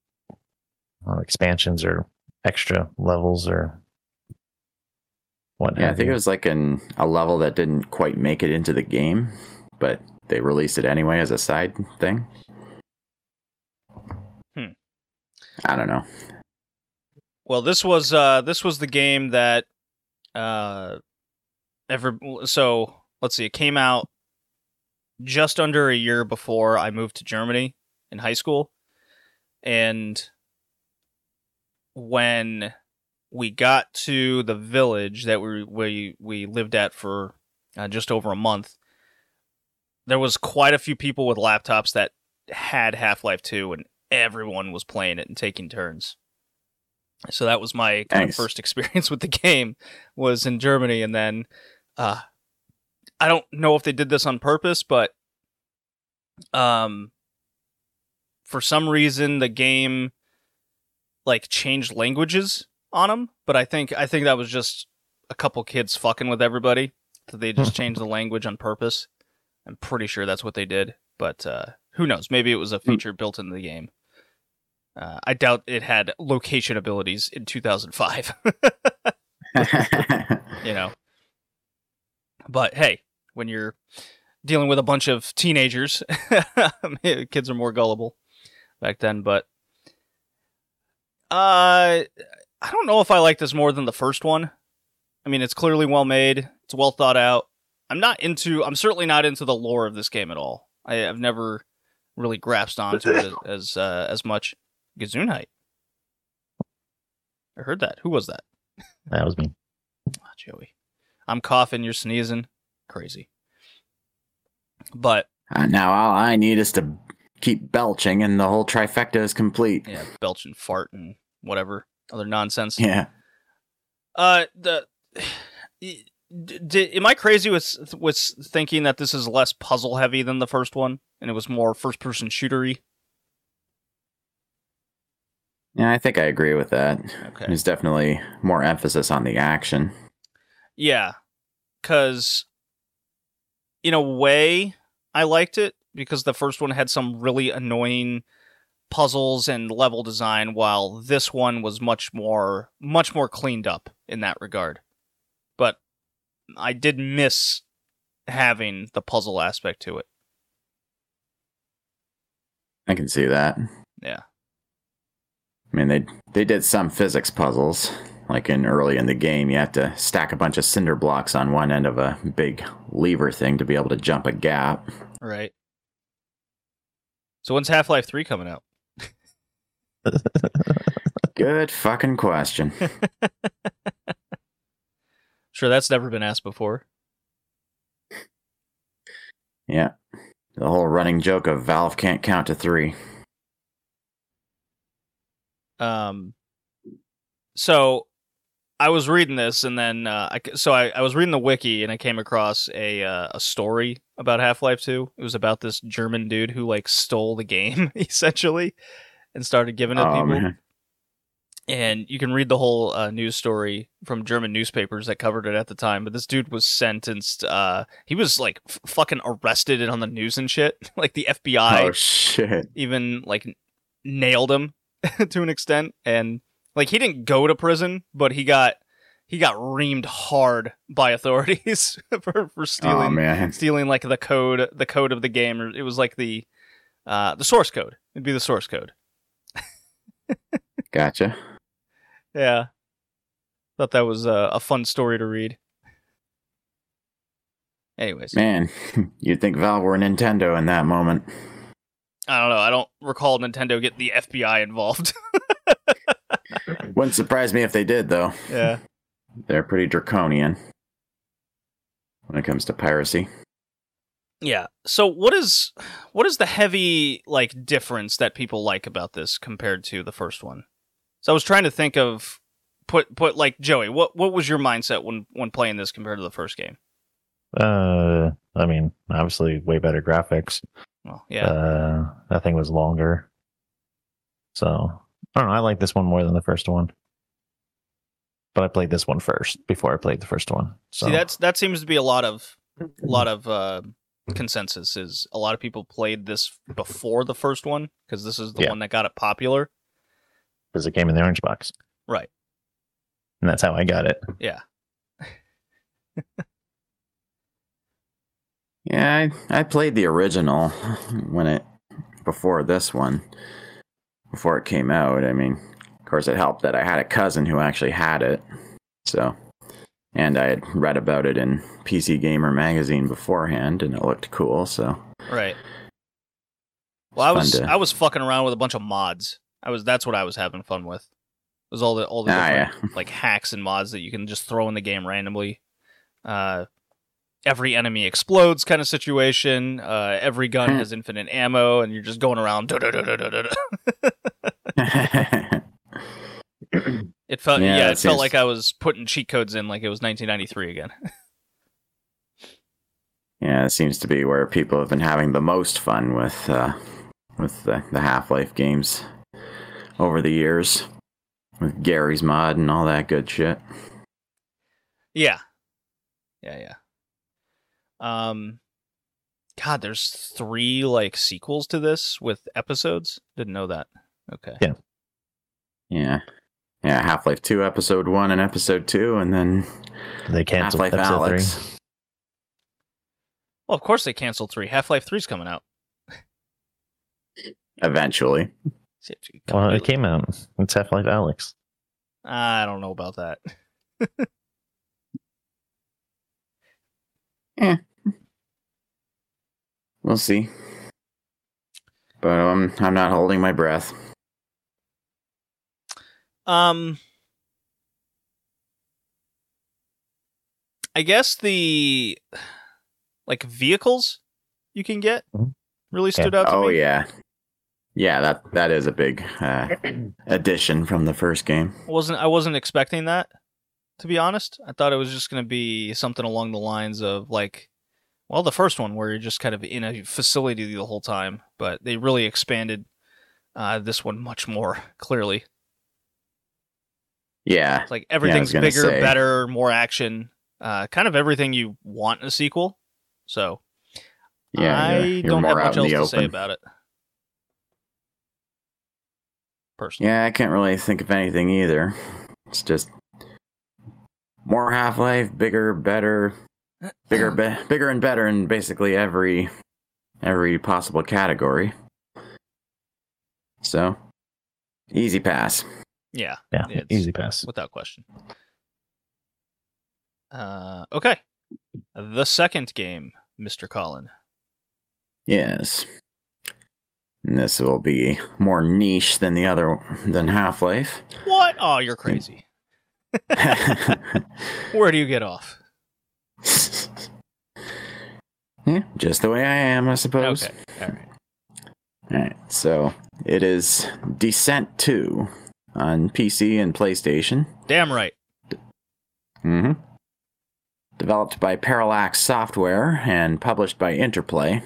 uh, expansions or extra levels or what? Yeah, I think you. it was like an a level that didn't quite make it into the game, but they released it anyway as a side thing. Hmm. I don't know. Well, this was uh this was the game that uh ever so let's see, it came out just under a year before I moved to Germany in high school. And when we got to the village that we we we lived at for uh, just over a month, there was quite a few people with laptops that had Half-Life 2 and everyone was playing it and taking turns. So that was my kind of Nice. first <laughs> experience with the game was in Germany and then uh I don't know if they did this on purpose but um for some reason the game like changed languages on them but I think I think that was just a couple kids fucking with everybody that they just changed the language on purpose. I'm pretty sure that's what they did, but uh who knows? Maybe it was a feature built into the game. Uh, I doubt it had location abilities in 2005. <laughs> <laughs> you know. But hey, when you're dealing with a bunch of teenagers, <laughs> kids are more gullible back then. But uh, I don't know if I like this more than the first one. I mean, it's clearly well made. It's well thought out. I'm not into. I'm certainly not into the lore of this game at all. I, have never really grasped onto it <laughs> as uh, as much. Gesundheit. I heard that. Who was that? That was me. Oh, Joey. I'm coughing. You're sneezing. Crazy. But Uh, now all I need is to keep belching, and the whole trifecta is complete. yeah, belch and fart and whatever other nonsense. Yeah. Uh, the <sighs> d- d- am I crazy with with thinking that this is less puzzle heavy than the first one, and it was more first person shootery? Yeah, I think I agree with that. Okay. There's definitely more emphasis on the action. Yeah, because in a way, I liked it because the first one had some really annoying puzzles and level design, while this one was much more much more cleaned up in that regard. But I did miss having the puzzle aspect to it. I can see that. Yeah. I mean, they they did some physics puzzles, like in early in the game, you have to stack a bunch of cinder blocks on one end of a big lever thing to be able to jump a gap. Right. So when's Half Life Three coming out? Good fucking question. <laughs> Sure, that's never been asked before. Yeah, the whole running joke of Valve can't count to three. Um, so I was reading this, and then uh, I, so I, I was reading the wiki, and I came across a uh, a story about Half Life Two. It was about this German dude who like stole the game <laughs> essentially, and started giving it to Oh people. man, and you can read the whole uh, news story from German newspapers that covered it at the time. But this dude was sentenced. Uh, he was like f- fucking arrested and on the news and shit. <laughs> like the FBI oh shit. even like nailed him <laughs> to an extent, and like he didn't go to prison, but he got he got reamed hard by authorities <laughs> for for Oh stealing man, stealing like the code the code of the game. It was like the uh, the source code. It'd be the source code. Gotcha. Yeah. Thought that was a, a fun story to read. Anyways, Man, <laughs> you'd think Valve were Nintendo in that moment. I don't know. I don't recall Nintendo get the FBI involved. <laughs> Wouldn't surprise me if they did, though. yeah. They're pretty draconian when it comes to piracy. Yeah. So what is what is the heavy like difference that people like about this compared to the first one? So I was trying to think of put put like Joey, what what was your mindset when when playing this compared to the first game? Uh, I mean, obviously, way better graphics. Well, yeah. Uh, that thing was longer. So I don't know. I like this one more than the first one. But I played this one first before I played the first one. So See, that's that seems to be a lot of a lot of uh, Mm. consensus. Is a lot of people played this <laughs> before the first one because this is the Yeah. one that got it popular. because it came in the orange box, Right. and that's how I got it. Yeah. <laughs> Yeah, I, I played the original when it before this one, before it came out. I mean, of course, it helped that I had a cousin who actually had it, so and I had read about it in PC Gamer magazine beforehand, and it looked cool. So Right. Well, I was to- I was fucking around with a bunch of mods. I was that's what I was having fun with. It was all the all the ah, yeah, <laughs> like hacks and mods that you can just throw in the game randomly. Uh, every enemy explodes kind of situation. Uh, every gun Hmm. has infinite ammo, and you're just going around. <laughs> <laughs> It felt Yeah, yeah, it it felt like I was putting cheat codes in like it was 1993 again. <laughs> yeah. It seems to be where people have been having the most fun with uh, with the, the Half Life games over the years, with Garry's Mod and all that good shit. Yeah. Yeah, yeah. Um God, there's three like sequels to this with episodes. Didn't know that. Okay. Yeah. Yeah, Half Life 2, Episode 1, and Episode 2, and then They canceled Half canceled Life episode three. Well, of course they canceled three. Half Life 3's coming out. Eventually. See if you- Well, it came out. It's Half Life Alyx. I don't know about that. Yeah, <laughs> we'll see. But um, I'm not holding my breath. Um, I guess the like vehicles you can get Mhm. really stood out to Oh me. yeah, yeah. That that is a big uh, addition from the first game. I wasn't I wasn't expecting that to be honest. I thought it was just going to be something along the lines of like well, the first one where you're just kind of in a facility the whole time, but they really expanded uh, this one much more clearly. Yeah, It's like everything's gonna bigger, say. better, more action, uh, kind of everything you want in a sequel. So yeah. I don't have much else to open. say about it. Personally, Yeah, I can't really think of anything either. It's just more Half Life, bigger, better, bigger, be- <clears throat> bigger and better in basically every every possible category. So easy pass. Yeah, Yeah, It's- easy pass. without question. Uh, okay, the second game, Mister Colin. Yes. And this will be more niche than the other than Half Life. What? Oh, you're crazy. <laughs> Where do you get off? <laughs> yeah, just the way I am, I suppose. Okay, all right. Alright, so it is Descent 2 on PC and PlayStation. Damn right. Mm hmm. Developed by Parallax Software and published by Interplay.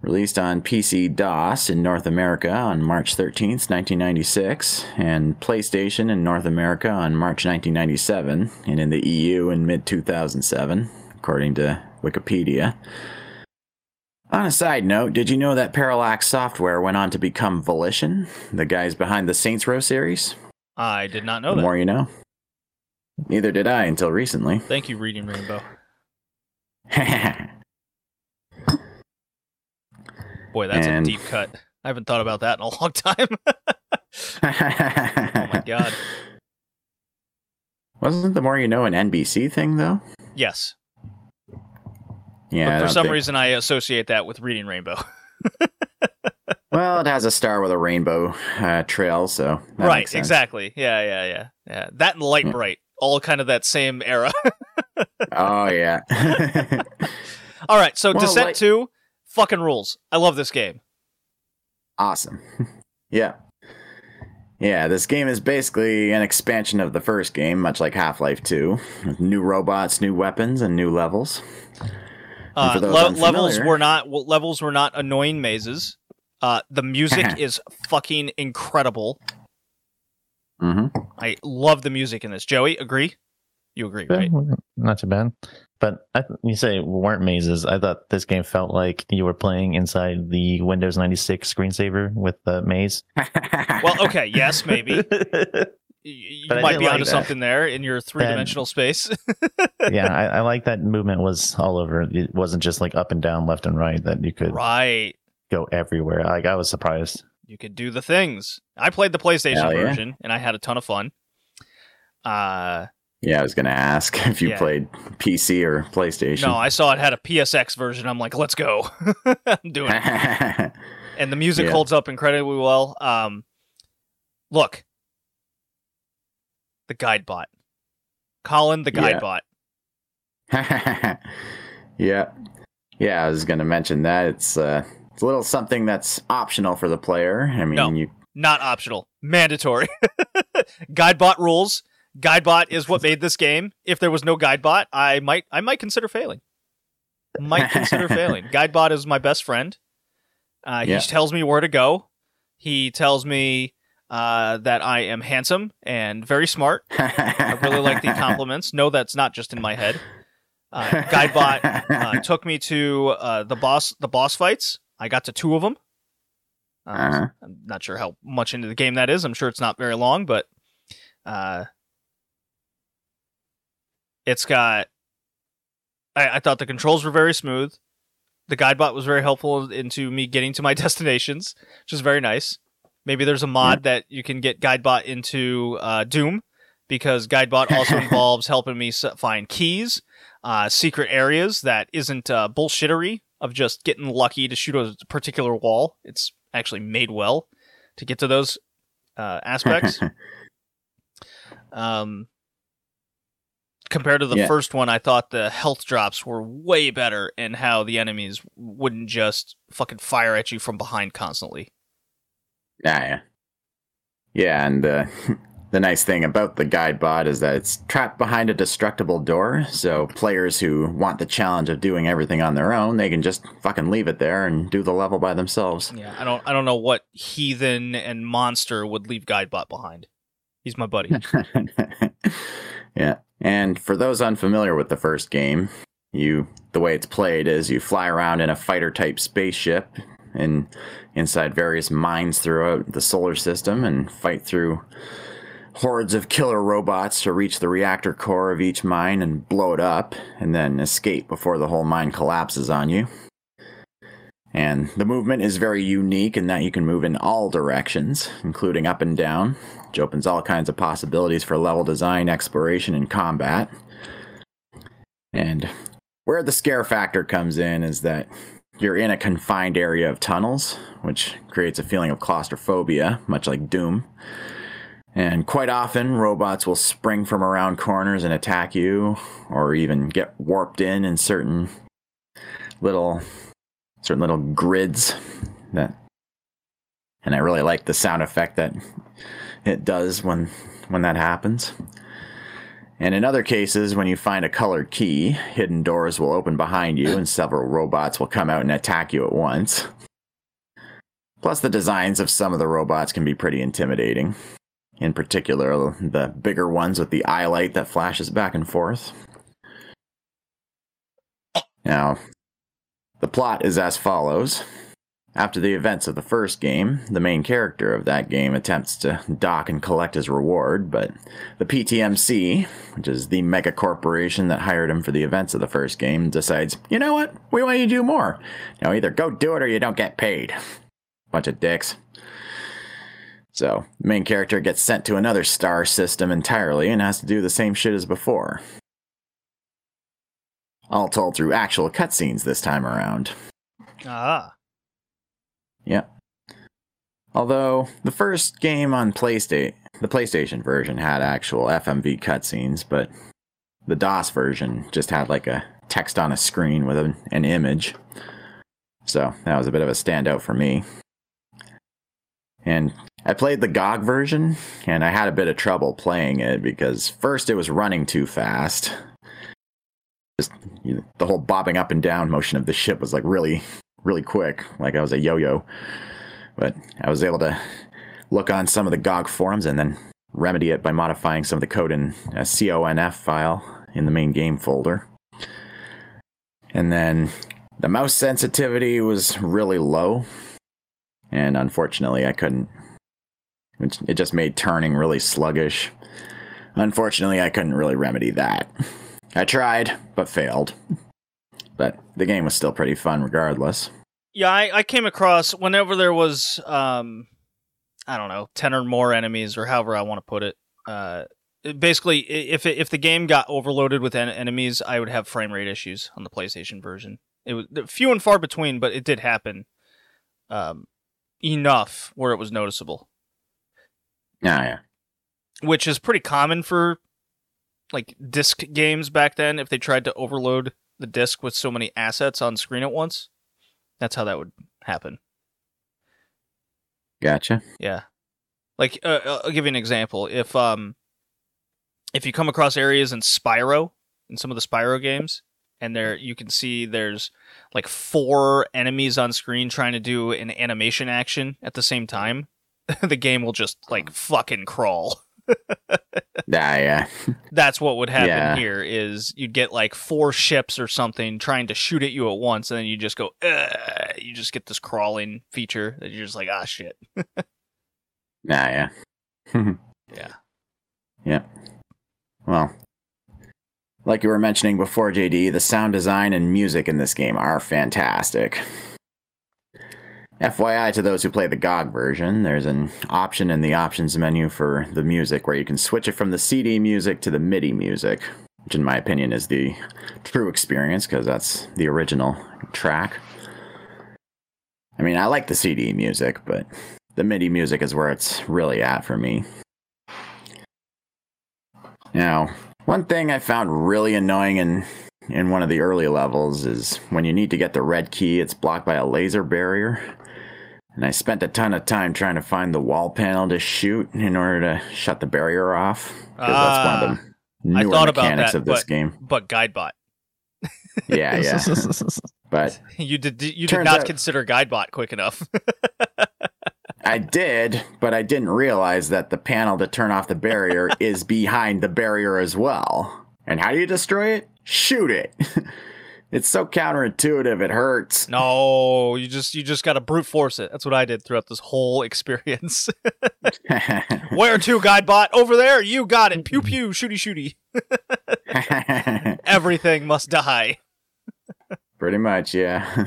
Released on PC DOS in North America on March 13th, 1996, and PlayStation in North America on March 1997, and in the EU in mid 2007, according to Wikipedia. On a side note, did you know that Parallax Software went on to become Volition, the guys behind the Saints Row series? I did not know the that. more you know. Neither did I until recently. Thank you, Reading Rainbow. <laughs> Boy, that's And- a deep cut. I haven't thought about that in a long time. <laughs> oh my god. <laughs> Wasn't the more you know an NBC thing though? Yes. Yeah. But for some think- reason, I associate that with Reading Rainbow. <laughs> Well, it has a star with a rainbow uh, trail, so that right, makes sense. exactly. Yeah, yeah, yeah, yeah. That and Light Yeah. Bright, all kind of that same era. <laughs> Oh yeah. <laughs> all right, so Well, Descent 2, fucking rules. I love this game. awesome. yeah. Yeah, this game is basically an expansion of the first game, much like Half Life 2, with new robots, new weapons, and new levels. Uh, for le- levels were not w- levels were not annoying mazes. Uh, the music <laughs> is fucking incredible. hmm I love the music in this. Joey, agree? You agree, Yeah, right? Not too bad. But I, th- you say weren't mazes. I thought this game felt like you were playing inside the Windows 96 screensaver with the maze. Well, okay, yes, maybe. <laughs> Y- You But might be like onto that. something there in your three dimensional space. <laughs> yeah, I, I like that movement was all over. It wasn't just like up and down, left and right. That you could right. go everywhere. Like I was surprised. You could do the things. I played the PlayStation Hell yeah. version and I had a ton of fun. Uh Yeah, I was gonna ask <laughs> if you Yeah. played PC or PlayStation. no, I saw it had a PSX version. I'm like, let's go. <laughs> I'm doing it. And the music Yeah. holds up incredibly well. Um look. The guide bot. Colin the guide Yeah. bot. <laughs> yeah, yeah. I was gonna mention that it's uh, it's a little something that's optional for the player. I mean, No. you Not optional. Mandatory. <laughs> Guidebot rules. Guidebot is what made this game. If there was no Guidebot, I might I might consider failing. Might consider <laughs> failing. Guidebot is my best friend. Uh, he Yeah. tells me where to go. He tells me uh, that I am handsome and very smart. <laughs> I really like the compliments. No, that's not just in my head. Uh, Guidebot uh, <laughs> took me to uh, the boss the boss fights. I got to two of them. Um, Uh-huh. I'm not sure how much into the game that is. I'm sure it's not very long, but uh, it's got. I, I thought the controls were very smooth. The guidebot was very helpful into me getting to my <laughs> destinations, which is very nice. Maybe there's a mod that you can get guidebot into uh, Doom because Guidebot also <laughs> involves helping me find keys, uh, secret areas that isn't uh, bullshittery of just getting lucky to shoot a particular wall. It's actually made well to get to those uh, aspects. <laughs> um, compared to the Yeah. first one, I thought the health drops were way better and how the enemies wouldn't just fucking fire at you from behind constantly. Yeah, yeah. Yeah, and uh, <laughs> the nice thing about the guide bot is that it's trapped behind a destructible door, so players who want the challenge of doing everything on their own, they can just fucking leave it there and do the level by themselves. Yeah, I don't I don't know what heathen and monster would leave Guidebot behind. He's my buddy. <laughs> yeah. And for those unfamiliar with the first game, you the way it's played is you fly around in a fighter type spaceship and inside various mines throughout the solar system and fight through hordes of killer robots to reach the reactor core of each mine and blow it up and then escape before the whole mine collapses on you. And the movement is very unique in that you can move in all directions, including up and down, which opens all kinds of possibilities for level design, exploration, and combat. And where the scare factor comes in is that you're in a confined area of tunnels, which creates a feeling of claustrophobia, much like Doom. And quite often, robots will spring from around corners and attack you, or even get warped in in certain little, certain little grids. That, and I really like the sound effect that it does when when that happens. And in other cases, when you find a colored key, hidden doors will open behind you and several robots will come out and attack you at once. Plus, the designs of some of the robots can be pretty intimidating. In particular, the bigger ones with the eye light that flashes back and forth. Now, the plot is as follows. After the events of the first game, the main character of that game attempts to dock and collect his reward, but the PTMC, which is the mega corporation that hired him for the events of the first game, decides, you know what? We want you to do more. Now either go do it or you don't get paid. Bunch of dicks. So, the main character gets sent to another star system entirely and has to do the same shit as before. All told through actual cutscenes this time around. ah. Yeah. Although the first game on PlayStation, the PlayStation version had actual FMV cutscenes, but the DOS version just had like a text on a screen with an, an image. So that was a bit of a standout for me. And I played the GOG version, and I had a bit of trouble playing it because first it was running too fast. Just you know, the whole bobbing up and down motion of the ship was like really really quick, like I was a yo-yo. But I was able to look on some of the GOG forums and then remedy it by modifying some of the code in a CONF file in the main game folder. And then the mouse sensitivity was really low, and unfortunately, I couldn't. It it just made turning really sluggish. Unfortunately, I couldn't really remedy that. I tried, but failed. But the game was still pretty fun regardless. Yeah, I, I came across whenever there was um I don't know, 10 or more enemies or however I want to put it. Uh basically if it, if the game got overloaded with en- enemies, I would have frame rate issues on the PlayStation version. It was few and far between, but it did happen. Um enough where it was noticeable, Ah, yeah. which is pretty common for like disc games back then if they tried to overload the disc with so many assets on screen at once. That's how that would happen. Gotcha. Yeah. Like uh, uh, I'll give you an example. If um if you come across areas in Spyro in some of the Spyro games and there you can see there's like four enemies on screen trying to do an animation action at the same time, <laughs> the game will just like fucking crawl. <laughs> Ah, yeah. <laughs> That's what would happen Yeah. here is you'd get like four ships or something trying to shoot at you at once and then you just go Ugh! you just get this crawling feature that you're just like ah shit. nah, yeah. <laughs> Yeah. Yeah. Well, like you were mentioning before, JD, the sound design and music in this game are fantastic. FYI to those who play the GOG version, there's an option in the options menu for the music where you can switch it from the CD music to the MIDI music, which, in my opinion, is the true experience because that's the original track. I mean, I like the CD music, but the MIDI music is where it's really at for me. Now, one thing I found really annoying in in one of the early levels is when you need to get the red key, it's blocked by a laser barrier. And I spent a ton of time trying to find the wall panel to shoot in order to shut the barrier off. Because that's one of the ah, I newer thought about mechanics that, of this but- game. But Guidebot, <laughs> Yeah, yeah. <laughs> But you did you did not out- consider Guidebot quick enough. I did, but I didn't realize that the panel to turn off the barrier <laughs> is behind the barrier as well. And how do you destroy it? Shoot it. It's so counterintuitive, it hurts. no, you just you just got to brute force it. That's what I did throughout this whole experience. <laughs> Where to, Guidebot? Over there. You got it. Pew pew. Shooty shooty. <laughs> Everything must die. Pretty much, yeah. <laughs>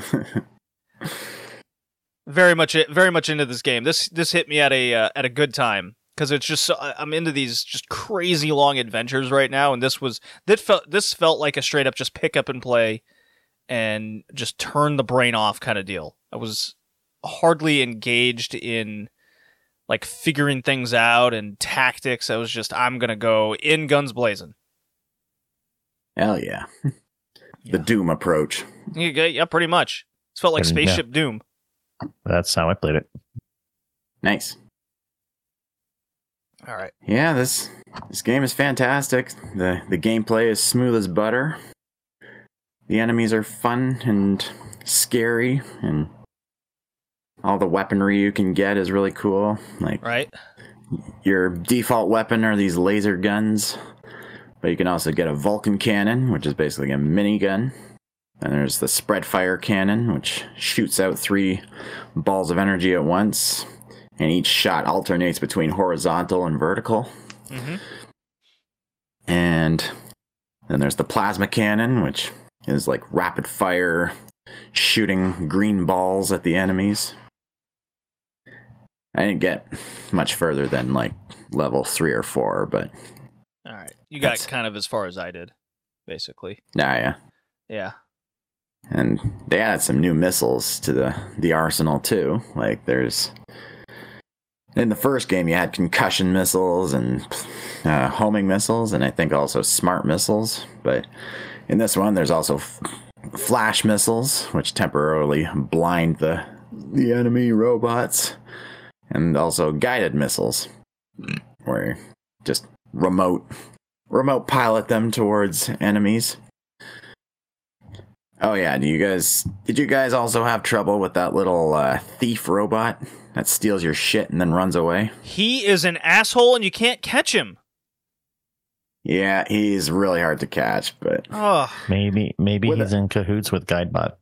very much very much into this game. This this hit me at a uh, at a good time because it's just so, I'm into these just crazy long adventures right now, and this was that felt this felt like a straight up just pick up and play and just turn the brain off kind of deal. I was hardly engaged in like figuring things out and tactics. I was just I'm gonna go in guns blazing. Hell yeah. <laughs> Yeah. The Doom approach. Yeah, yeah, pretty much. It felt like And, yeah. Spaceship Doom. That's how I played it. Nice. All right. Yeah, this this game is fantastic. The the gameplay is smooth as butter. The enemies are fun and scary and all the weaponry you can get is really cool. Like Right. your default weapon are these laser guns, but you can also get a Vulcan cannon, which is basically a minigun. And there's the spread fire cannon, which shoots out three balls of energy at once, and each shot alternates between horizontal and vertical. Mm-hmm. And then there's the plasma cannon, which is like rapid fire shooting green balls at the enemies. I didn't get much further than like level three or four, but All right. You got That's- kind of as far as I did, basically. nah, yeah. Yeah. And they added some new missiles to the the arsenal too. Like there's in the first game you had concussion missiles and uh, homing missiles, and I think also smart missiles. But in this one, there's also f- flash missiles, which temporarily blind the the enemy robots, and also guided missiles, where just remote remote pilot them towards enemies. Oh yeah, do you guys did you guys also have trouble with that little uh, thief robot that steals your shit and then runs away? He is an asshole and you can't catch him. Yeah, he's really hard to catch, but Oh, Maybe maybe With he's in cahoots with Guidebot.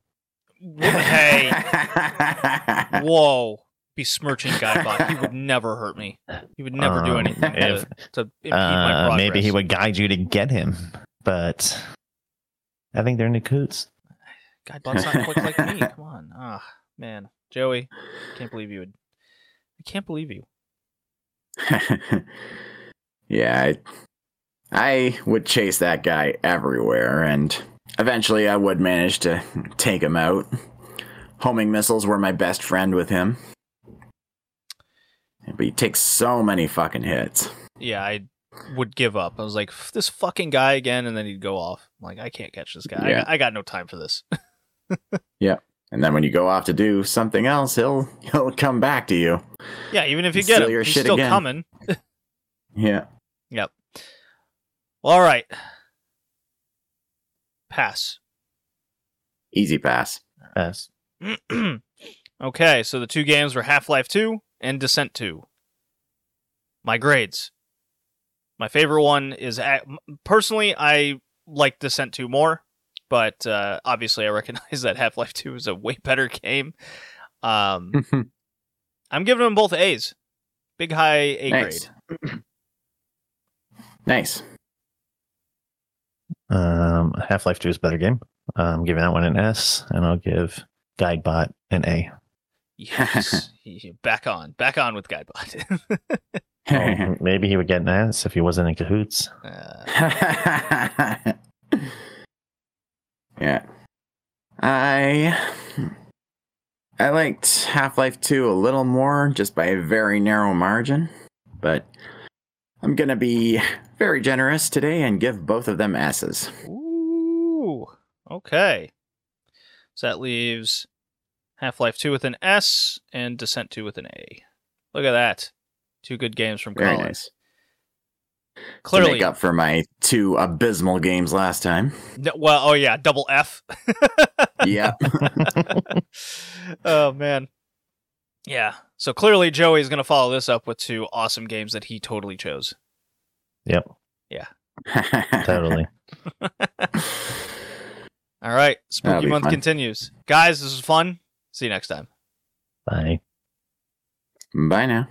hey. <laughs> Whoa. Besmirching Guidebot. He would <laughs> never hurt me. He would never do Um, anything if- to, to impede my Uh, progress. maybe he would guide you to get him, but I think they're in cahoots. Guidebot's not quick like me. <laughs> Come on. Ah, man. Joey, I can't believe you would. I can't believe you. yeah, I, I would chase that guy everywhere, and eventually I would manage to take him out. Homing missiles were my best friend with him. But he takes so many fucking hits. Yeah, I would give up. I was like, this fucking guy again, and then he'd go off. I'm like, I can't catch this guy. I, Yeah. got, I got no time for this. <laughs> Yeah. And then when you go off to do something else, he'll he'll come back to you. yeah, even if you Steal get him, your he's shit still again. coming. <laughs> Yeah. Yep. All right. Pass. Easy pass. Yes. <clears throat> okay, so the two games were Half Life 2 and Descent 2. My grades. My favorite one is a- personally, I like Descent 2 more, but uh, obviously, I <laughs> recognize that Half Life 2 is a way better game. Um, <laughs> I'm giving them both A's. Big high A Nice. grade. <clears throat> nice. Um, Half Life Two is a better game. I'm giving that one an S, and I'll give Guidebot an A. Yes, <laughs> <laughs> back on, back on with Guidebot. <laughs> Oh, maybe he would get an S if he wasn't in cahoots. uh, yeah. I I liked Half-Life 2 a little more just by a very narrow margin, but I'm going to be very generous today and give both of them S's. ooh, okay. So that leaves Half Life Two with an S and Descent Two with an A. Look at that, two good games from Very Colin. nice. To Clearly, make up for my two abysmal games last time. No- well, oh yeah, double F. <laughs> Yeah. <laughs> oh man. Yeah. So clearly Joey's going to follow this up with two awesome games that he totally chose. Yep, Yeah. <laughs> totally. <laughs> All right. Spooky month fun. continues. Guys, this was fun. See you next time. Bye. Bye now.